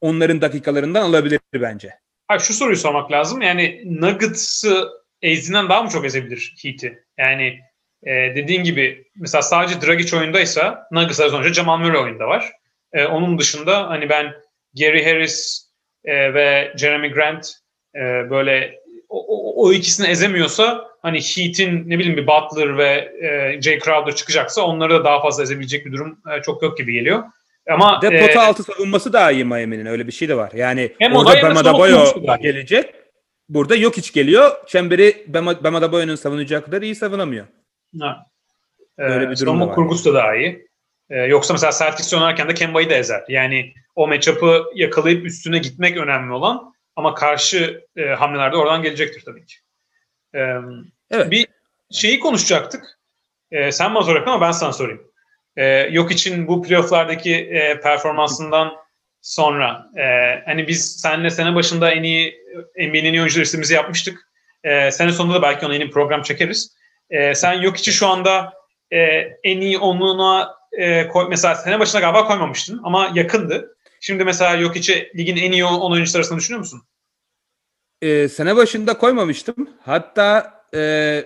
onların dakikalarından alabilir bence. Ha şu soruyu sormak lazım. Yani Nuggets'ı ezdiğinden daha mı çok ezebilir Heat'i? Yani e, dediğin gibi mesela sadece Dragic oyundaysa Nuggets az önce Jamal Murray oyunda var. E, onun dışında hani ben Gary Harris e, ve Jeremy Grant e, böyle o, o ikisini ezemiyorsa hani Heat'in ne bileyim bir Butler ve e, Jay Crowder çıkacaksa onları da daha fazla ezebilecek bir durum e, çok yok gibi geliyor. Ama de pota e, altı savunması daha iyi Miami'nin öyle bir şey de var. Yani hem orada Bama Daboyo gelecek. Burada yok hiç geliyor. Çemberi Daboyo'nun savunacağı kadar iyi savunamıyor. Ha. Böyle ee, bir durum var. kurgusu da daha iyi. Ee, yoksa mesela Celtics oynarken de Kemba'yı da ezer. Yani o matchup'ı yakalayıp üstüne gitmek önemli olan ama karşı e, hamlelerde oradan gelecektir tabii ki. Ee, evet. Bir şeyi konuşacaktık. Ee, sen bana soracaktın ama ben sana sorayım. Ee, yok için bu playofflardaki e, performansından sonra e, hani biz seninle sene başında en iyi NBA'nin en iyi oyuncular listemizi yapmıştık. E, sene sonunda da belki ona yeni bir program çekeriz. E, sen yok için şu anda e, en iyi onluğuna e, koy, mesela sene başına galiba koymamıştın ama yakındı. Şimdi mesela yok içi ligin en iyi 10 oyuncusu arasında düşünüyor musun? E, sene başında koymamıştım. Hatta e,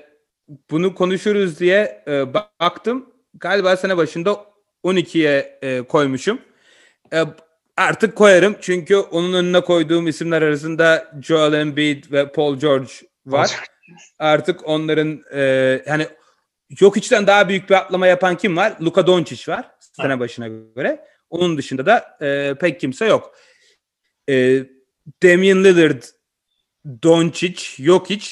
bunu konuşuruz diye e, baktım. Galiba sene başında 12'ye e, koymuşum. E, artık koyarım çünkü onun önüne koyduğum isimler arasında Joel Embiid ve Paul George var. Artık onların e, yani yok içten daha büyük bir atlama yapan kim var? Luka Doncic var sene başına göre. Onun dışında da e, pek kimse yok. E, Damian Lillard, Doncic, Jokic.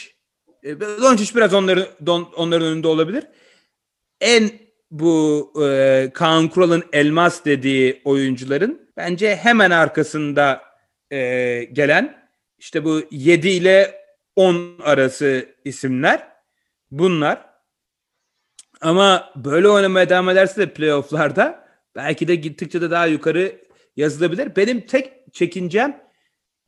E, Doncic biraz onların don, onların önünde olabilir. En bu e, Kaan Kural'ın elmas dediği oyuncuların bence hemen arkasında e, gelen işte bu 7 ile 10 arası isimler bunlar. Ama böyle oynamaya devam ederse de playofflarda belki de gittikçe de daha yukarı yazılabilir. Benim tek çekincem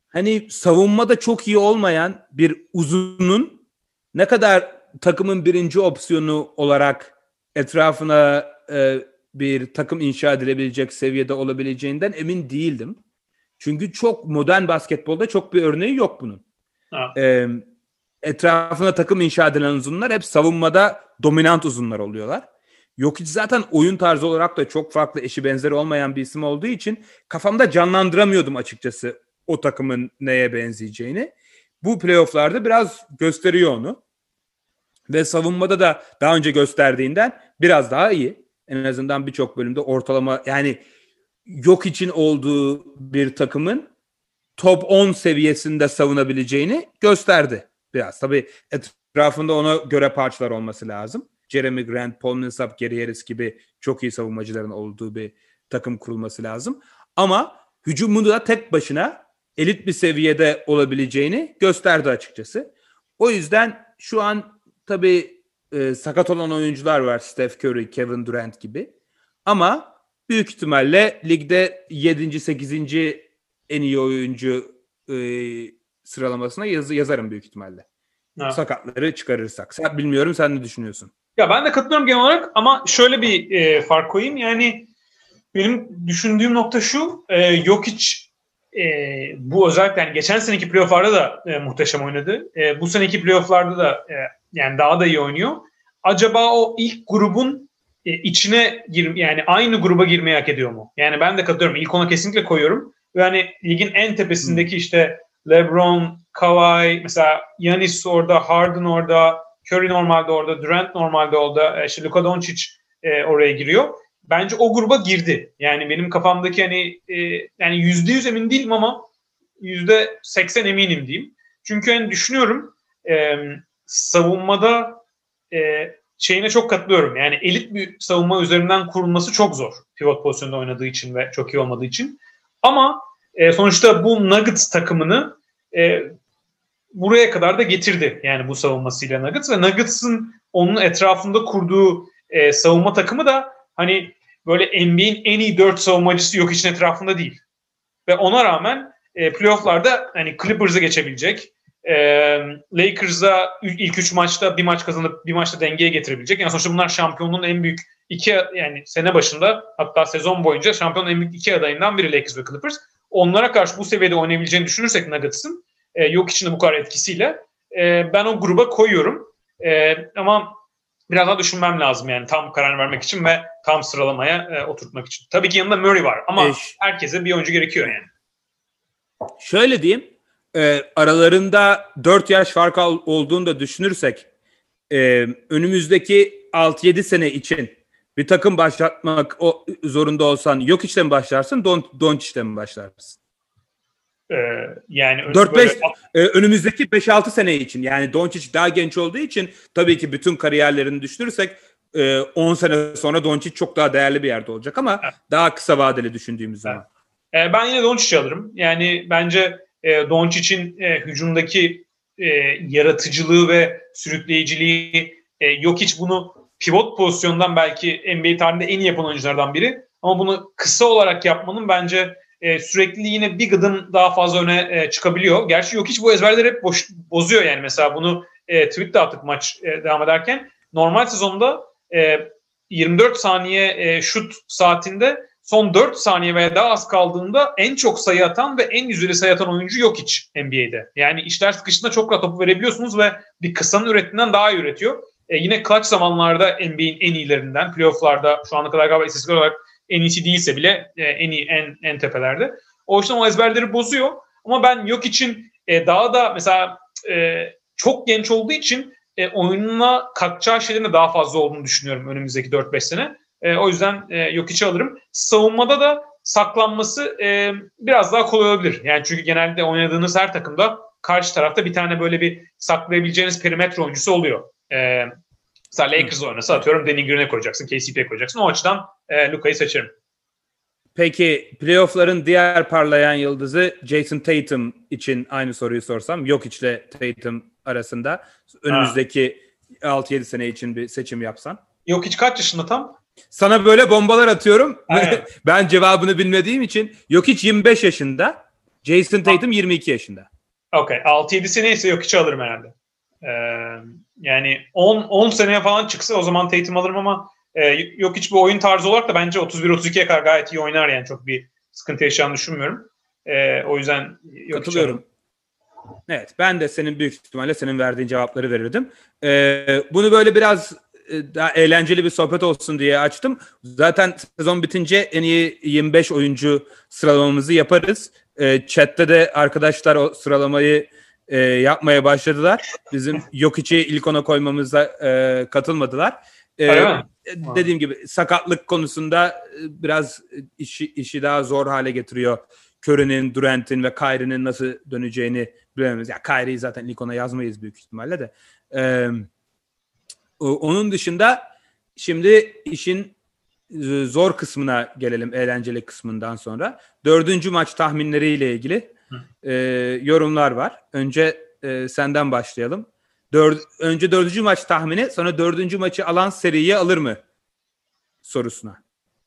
hani savunmada çok iyi olmayan bir uzunun ne kadar takımın birinci opsiyonu olarak etrafına e, bir takım inşa edilebilecek seviyede olabileceğinden emin değildim. Çünkü çok modern basketbolda çok bir örneği yok bunun. E, etrafına takım inşa edilen uzunlar hep savunmada dominant uzunlar oluyorlar. Yok hiç zaten oyun tarzı olarak da çok farklı eşi benzeri olmayan bir isim olduğu için kafamda canlandıramıyordum açıkçası o takımın neye benzeyeceğini. Bu playofflarda biraz gösteriyor onu. Ve savunmada da daha önce gösterdiğinden biraz daha iyi. En azından birçok bölümde ortalama yani yok için olduğu bir takımın top 10 seviyesinde savunabileceğini gösterdi biraz. Tabii etrafında ona göre parçalar olması lazım. Jeremy Grant, Paul Millsap, Gary Harris gibi çok iyi savunmacıların olduğu bir takım kurulması lazım. Ama hücumu da tek başına elit bir seviyede olabileceğini gösterdi açıkçası. O yüzden şu an tabii e, sakat olan oyuncular var. Steph Curry, Kevin Durant gibi. Ama büyük ihtimalle ligde 7. 8. en iyi oyuncu e, sıralamasına yaz, yazarım büyük ihtimalle. Ha. Sakatları çıkarırsak. Sen, bilmiyorum sen ne düşünüyorsun? Ya ben de katılıyorum genel olarak ama şöyle bir e, fark koyayım. Yani benim düşündüğüm nokta şu. E, yok hiç e, bu özellikle yani geçen seneki playofflarda da e, muhteşem oynadı. E, bu seneki playofflarda da e, yani daha da iyi oynuyor. Acaba o ilk grubun e, içine gir yani aynı gruba girmeyi hak ediyor mu? Yani ben de katılıyorum. İlk ona kesinlikle koyuyorum. Ve hani ligin en tepesindeki hmm. işte LeBron, Kawhi, mesela Yanis orada, Harden orada, Curry normalde orada, Durant normalde orada, e, işte Luka Doncic e, oraya giriyor. Bence o gruba girdi. Yani benim kafamdaki hani e, yani yüzde yüz emin değilim ama yüzde seksen eminim diyeyim. Çünkü hani düşünüyorum e, savunmada e, şeyine çok katılıyorum. Yani elit bir savunma üzerinden kurulması çok zor. Pivot pozisyonda oynadığı için ve çok iyi olmadığı için. Ama e, sonuçta bu Nuggets takımını e, buraya kadar da getirdi. Yani bu savunmasıyla Nuggets ve Nuggets'ın onun etrafında kurduğu e, savunma takımı da hani böyle NBA'in en iyi dört savunmacısı yok için etrafında değil. Ve ona rağmen e, playofflarda hani Clippers'a geçebilecek. E, Lakers'a ilk üç maçta bir maç kazanıp bir maçta dengeye getirebilecek. Yani sonuçta bunlar şampiyonluğun en büyük iki yani sene başında hatta sezon boyunca şampiyonun en büyük iki adayından biri Lakers ve Clippers. Onlara karşı bu seviyede oynayabileceğini düşünürsek Nuggets'ın e, yok içinde bu kadar etkisiyle e, ben o gruba koyuyorum. E, ama biraz daha düşünmem lazım yani tam karar vermek için ve tam sıralamaya e, oturtmak için. Tabii ki yanında Murray var ama Eş. herkese bir oyuncu gerekiyor yani. Şöyle diyeyim. e, aralarında 4 yaş fark olduğunu da düşünürsek e, önümüzdeki 6-7 sene için bir takım başlatmak o, zorunda olsan yok işlem başlarsın, don, don işlem başlarsın. Ee, yani 4-5 böyle... e, önümüzdeki 5-6 sene için yani Doncic daha genç olduğu için tabii ki bütün kariyerlerini düşünürsek e, 10 sene sonra Doncic çok daha değerli bir yerde olacak ama evet. daha kısa vadeli düşündüğümüz zaman. Evet. E, ben yine Doncic'i alırım. Yani bence e, Doncic'in e, hücumdaki e, yaratıcılığı ve sürükleyiciliği e, yok hiç bunu pivot pozisyondan belki NBA tarihinde en iyi yapan oyunculardan biri. Ama bunu kısa olarak yapmanın bence e, sürekli yine bir gıdım daha fazla öne e, çıkabiliyor. Gerçi yok hiç bu ezberleri hep boş, bozuyor yani. Mesela bunu e, tweet'te attık maç e, devam ederken. Normal sezonda e, 24 saniye e, şut saatinde son 4 saniye veya daha az kaldığında en çok sayı atan ve en yüzeli sayı atan oyuncu yok hiç NBA'de. Yani işler sıkıştığında çok rahat topu verebiliyorsunuz ve bir kısanın ürettiğinden daha iyi üretiyor. E, yine clutch zamanlarda NBA'in en iyilerinden. Playoff'larda şu ana kadar galiba istatistik olarak en iyisi değilse bile e, en iyi en en tepelerde. O yüzden o ezberleri bozuyor. Ama ben yok için e, daha da mesela e, çok genç olduğu için e, oyununa katacağı şeylerin de daha fazla olduğunu düşünüyorum önümüzdeki 4-5 sene. E, o yüzden e, yok içi alırım. Savunmada da saklanması e, biraz daha kolay olabilir. Yani çünkü genelde oynadığınız her takımda karşı tarafta bir tane böyle bir saklayabileceğiniz perimetre oyuncusu oluyor. E, mesela Lakers oynasa atıyorum Danny Green'e koyacaksın, KCP'ye koyacaksın. O açıdan e, Luka'yı seçerim. Peki playoff'ların diğer parlayan yıldızı Jason Tatum için aynı soruyu sorsam yok içle Tatum arasında önümüzdeki ha. 6-7 sene için bir seçim yapsan. Yok hiç kaç yaşında tam? Sana böyle bombalar atıyorum. ben cevabını bilmediğim için yok hiç 25 yaşında. Jason Tatum 22 yaşında. Okey. 6-7 sene ise yok hiç alırım herhalde. Ee, yani 10 10 seneye falan çıksa o zaman Tatum alırım ama e, yok hiç bir oyun tarzı olarak da bence 31-32'ye kadar gayet iyi oynar yani çok bir sıkıntı yaşayacağını düşünmüyorum. E, o yüzden yok Katılıyorum. Evet ben de senin büyük ihtimalle senin verdiğin cevapları verirdim. Ee, bunu böyle biraz e, daha eğlenceli bir sohbet olsun diye açtım. Zaten sezon bitince en iyi 25 oyuncu sıralamamızı yaparız. E, chat'te de arkadaşlar o sıralamayı e, yapmaya başladılar. Bizim yok içi ilk ona koymamıza e, katılmadılar. E, dediğim gibi sakatlık konusunda e, biraz işi, işi daha zor hale getiriyor. Curry'nin, Durant'in ve Kyrie'nin nasıl döneceğini bilememiz. Ya Kyrie'yi zaten ilk ona yazmayız büyük ihtimalle de. Eee onun dışında şimdi işin e, zor kısmına gelelim eğlenceli kısmından sonra. Dördüncü maç tahminleriyle ilgili e, yorumlar var. Önce e, senden başlayalım. Dör, önce dördüncü maç tahmini sonra dördüncü maçı alan seriyi alır mı sorusuna.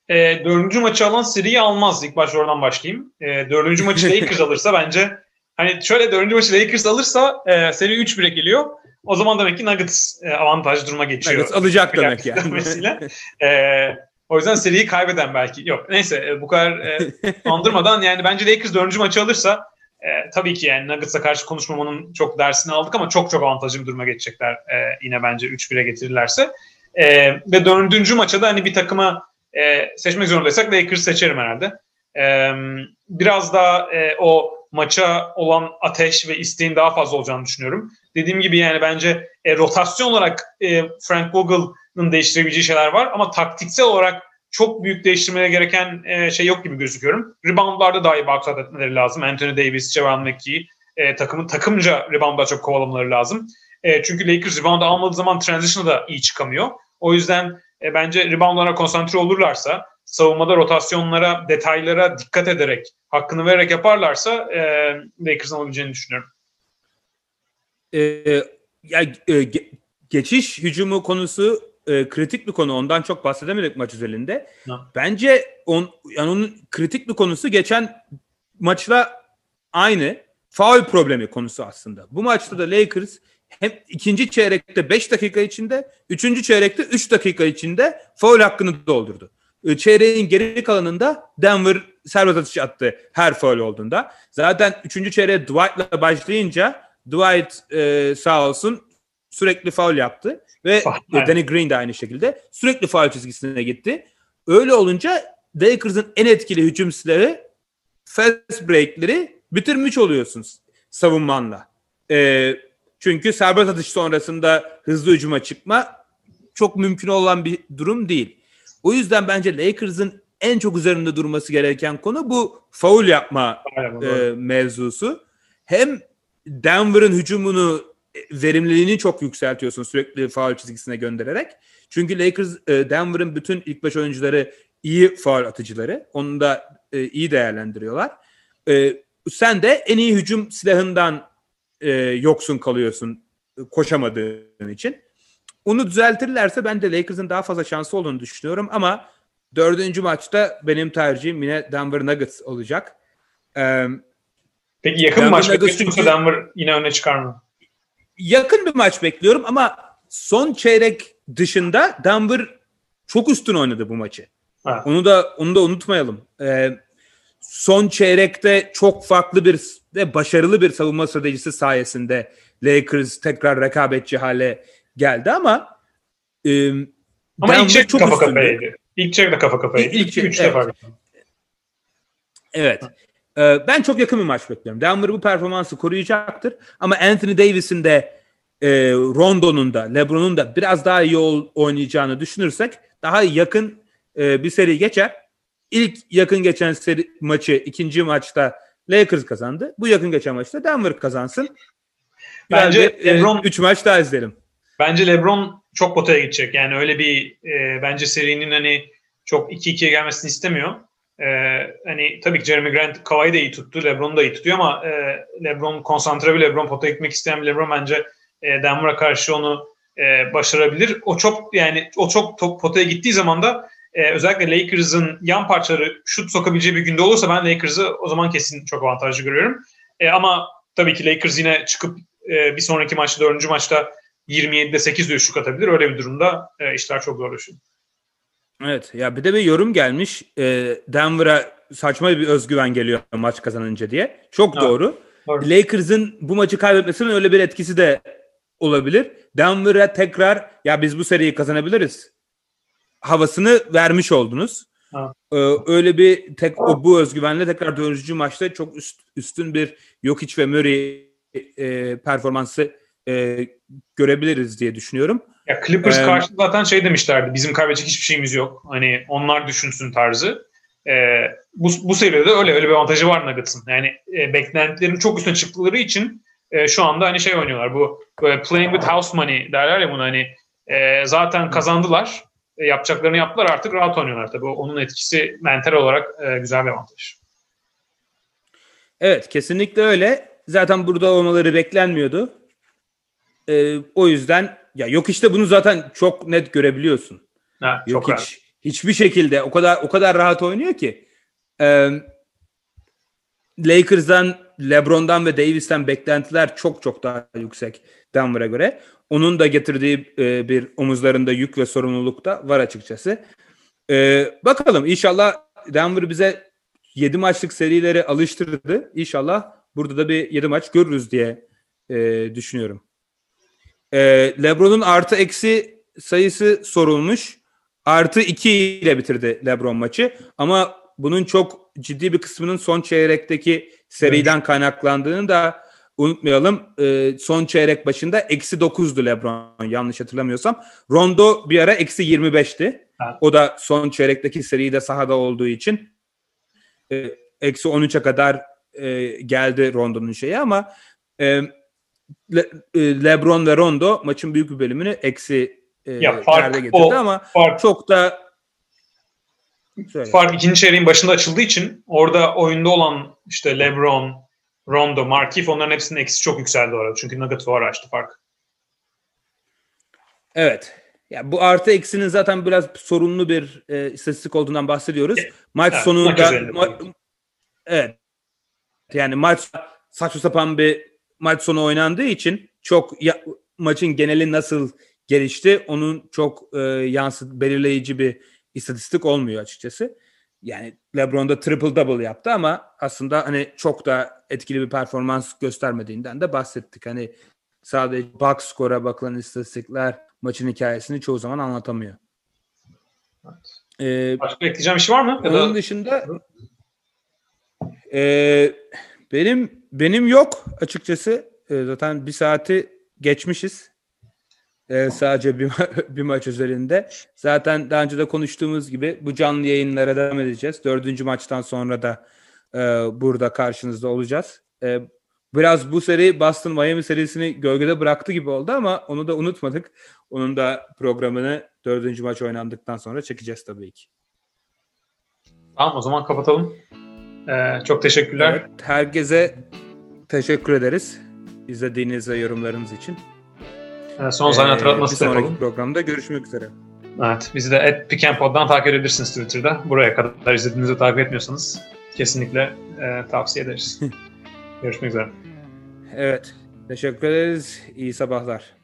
E, dördüncü maçı alan seriyi almaz. İlk baş oradan başlayayım. E, dördüncü maçı Lakers alırsa bence hani şöyle dördüncü maçı Lakers alırsa e, seri 3-1'e geliyor. O zaman demek ki Nuggets e, avantaj duruma geçiyor. Nuggets alacak demek yani. e, o yüzden seriyi kaybeden belki. Yok neyse e, bu kadar e, andırmadan yani bence Lakers dördüncü maçı alırsa e, tabii ki yani Nuggets'a karşı konuşmamanın çok dersini aldık ama çok çok avantajlı bir duruma geçecekler e, yine bence 3-1'e getirirlerse. E, ve dördüncü maça da hani bir takıma e, seçmek zorundaysak Lakers seçerim herhalde. E, biraz daha e, o maça olan ateş ve isteğin daha fazla olacağını düşünüyorum. Dediğim gibi yani bence e, rotasyon olarak e, Frank Vogel'ın değiştirebileceği şeyler var ama taktiksel olarak çok büyük değiştirmeye gereken e, şey yok gibi gözüküyorum. Reboundlarda daha iyi baksat etmeleri lazım. Anthony Davis, Javon McKee e, takımın takımca reboundda çok kovalamaları lazım. E, çünkü Lakers rebound almadığı zaman transition'a da iyi çıkamıyor. O yüzden bence reboundlara konsantre olurlarsa savunmada rotasyonlara, detaylara dikkat ederek, hakkını vererek yaparlarsa e, Lakers'ın alabileceğini düşünüyorum. E, ya, e, ge- geçiş hücumu konusu e, kritik bir konu. Ondan çok bahsedemedik maç özelinde. Ha. Bence on, yani onun kritik bir konusu geçen maçla aynı. Foul problemi konusu aslında. Bu maçta da Lakers hem ikinci çeyrekte 5 dakika içinde, üçüncü çeyrekte 3 dakika içinde foul hakkını doldurdu. Ee, çeyreğin geri kalanında Denver servet atışı attı her foul olduğunda. Zaten 3. çeyreğe Dwight'la başlayınca Dwight e, sağ olsun sürekli foul yaptı ve ah, Danny Green de aynı şekilde sürekli foul çizgisine gitti. Öyle olunca Lakers'ın en etkili hücum silahı fast break'leri bitirmiş oluyorsunuz. savunmanla. E, çünkü serbest atış sonrasında hızlı hücuma çıkma çok mümkün olan bir durum değil. O yüzden bence Lakers'ın en çok üzerinde durması gereken konu bu faul yapma e, mevzusu. Hem Denver'ın hücumunu verimliliğini çok yükseltiyorsun sürekli faul çizgisine göndererek. Çünkü Lakers e, Denver'ın bütün ilk beş oyuncuları iyi faul atıcıları. Onu da e, iyi değerlendiriyorlar. E, sen de en iyi hücum silahından yoksun kalıyorsun koşamadığın için. Onu düzeltirlerse ben de Lakers'ın daha fazla şansı olduğunu düşünüyorum ama dördüncü maçta benim tercihim yine Denver Nuggets olacak. Peki yakın Denver maç çünkü Denver yine öne çıkar mı? Yakın bir maç bekliyorum ama son çeyrek dışında Denver çok üstün oynadı bu maçı. Ha. Onu da onu da unutmayalım. Ee, son çeyrekte çok farklı bir ve başarılı bir savunma stratejisi sayesinde Lakers tekrar rekabetçi hale geldi ama e, ama ilk çeyrek kafa üstündü. kafaydı. İlk çeyrek kafa kafaydı. İlk, ilk, ilk üç evet. defa. Evet. Ee, ben çok yakın bir maç bekliyorum. Denver bu performansı koruyacaktır. Ama Anthony Davis'in de e, Rondo'nun da LeBron'un da biraz daha iyi oynayacağını düşünürsek daha yakın e, bir seri geçer. İlk yakın geçen seri maçı ikinci maçta Lakers kazandı. Bu yakın geçen maçta Denver kazansın. Bence bir, LeBron 3 maç daha izleyelim. Bence LeBron çok potaya gidecek. Yani öyle bir e, bence serinin hani çok 2-2'ye gelmesini istemiyor. E, hani tabii ki Jeremy Grant Kawhi da iyi tuttu. LeBron da iyi tutuyor ama e, LeBron konsantre bir LeBron potaya gitmek isteyen bir LeBron bence e, Denver'a karşı onu e, başarabilir. O çok yani o çok top, potaya gittiği zaman da e, özellikle Lakers'ın yan parçaları şut sokabileceği bir günde olursa ben Lakers'ı o zaman kesin çok avantajlı görüyorum. E, ama tabii ki Lakers yine çıkıp e, bir sonraki maçta, dördüncü maçta 27'de 8 de atabilir. Öyle bir durumda e, işler çok zorlaşıyor. Evet ya bir de bir yorum gelmiş. E, Denver'a saçma bir özgüven geliyor maç kazanınca diye. Çok evet. doğru. doğru. Lakers'ın bu maçı kaybetmesinin öyle bir etkisi de olabilir. Denver'a tekrar ya biz bu seriyi kazanabiliriz havasını vermiş oldunuz. Ha. Ee, öyle bir tek o bu özgüvenle tekrar dördüncü maçta çok üst, üstün bir Jokic ve Murray e, performansı e, görebiliriz diye düşünüyorum. Ya Clippers ee, karşı zaten şey demişlerdi. Bizim kaybedecek hiçbir şeyimiz yok. Hani onlar düşünsün tarzı. Ee, bu, bu seride öyle öyle bir avantajı var Nuggets'ın. Yani e, beklentilerin çok üstüne çıktıkları için e, şu anda hani şey oynuyorlar. Bu böyle playing with house money derler ya bunu hani e, zaten kazandılar. E, yapacaklarını yaptılar artık rahat oynuyorlar tabii. Onun etkisi mental olarak e, güzel bir avantaj. Evet kesinlikle öyle. Zaten burada olmaları beklenmiyordu. Ee, o yüzden ya yok işte bunu zaten çok net görebiliyorsun. Ha, yok çok hiç rahat. hiçbir şekilde o kadar o kadar rahat oynuyor ki. Ee, Lakers'dan, LeBron'dan ve Davis'ten beklentiler çok çok daha yüksek Denver'a göre. Onun da getirdiği e, bir omuzlarında yük ve sorumluluk da var açıkçası. E, bakalım inşallah Denver bize 7 maçlık serileri alıştırdı. İnşallah burada da bir 7 maç görürüz diye e, düşünüyorum. E, Lebron'un artı eksi sayısı sorulmuş. Artı 2 ile bitirdi Lebron maçı. Ama bunun çok ciddi bir kısmının son çeyrekteki seriden kaynaklandığını da unutmayalım e, son çeyrek başında eksi 9'du Lebron yanlış hatırlamıyorsam. Rondo bir ara eksi 25'ti. O da son çeyrekteki seride sahada olduğu için e, eksi 13'e kadar e, geldi Rondo'nun şeyi ama e, Le, e, Lebron ve Rondo maçın büyük bir bölümünü eksi e, ya fark, getirdi o, ama fark, çok da Söyle. Fark ikinci çeyreğin başında açıldığı için orada oyunda olan işte LeBron, Rondo, Markif onların hepsinin eksi çok yükseldi orada. Çünkü Nugget var açtı fark. Evet. Ya bu artı eksinin zaten biraz sorunlu bir e, istatistik olduğundan bahsediyoruz. Evet. Maç evet, sonunda ma- evet. Yani maç saçma sapan bir maç sonu oynandığı için çok ya, maçın geneli nasıl gelişti onun çok e, yansıt belirleyici bir istatistik olmuyor açıkçası yani LeBron'da triple double yaptı ama aslında hani çok da etkili bir performans göstermediğinden de bahsettik. Hani sadece box score'a bakılan istatistikler maçın hikayesini çoğu zaman anlatamıyor. Evet. Ee, Başka ekleyeceğim bir şey var mı? Ya onun da... dışında e, benim benim yok açıkçası. E, zaten bir saati geçmişiz. E, sadece bir, ma- bir maç üzerinde. Zaten daha önce de konuştuğumuz gibi bu canlı yayınlara devam edeceğiz. Dördüncü maçtan sonra da e, burada karşınızda olacağız. E, biraz bu seri Boston Miami serisini gölgede bıraktı gibi oldu ama onu da unutmadık. Onun da programını dördüncü maç oynandıktan sonra çekeceğiz tabii ki. Tamam o zaman kapatalım. Ee, çok teşekkürler. Evet, herkese teşekkür ederiz. İzlediğiniz ve yorumlarınız için. Ee, son zaman Ee, hatırlatması bir sonraki yapalım. programda görüşmek üzere. Evet, bizi de at takip edebilirsiniz Twitter'da. Buraya kadar izlediğinizi takip etmiyorsanız kesinlikle e, tavsiye ederiz. Görüşmek üzere. Evet. Teşekkür ederiz. İyi sabahlar.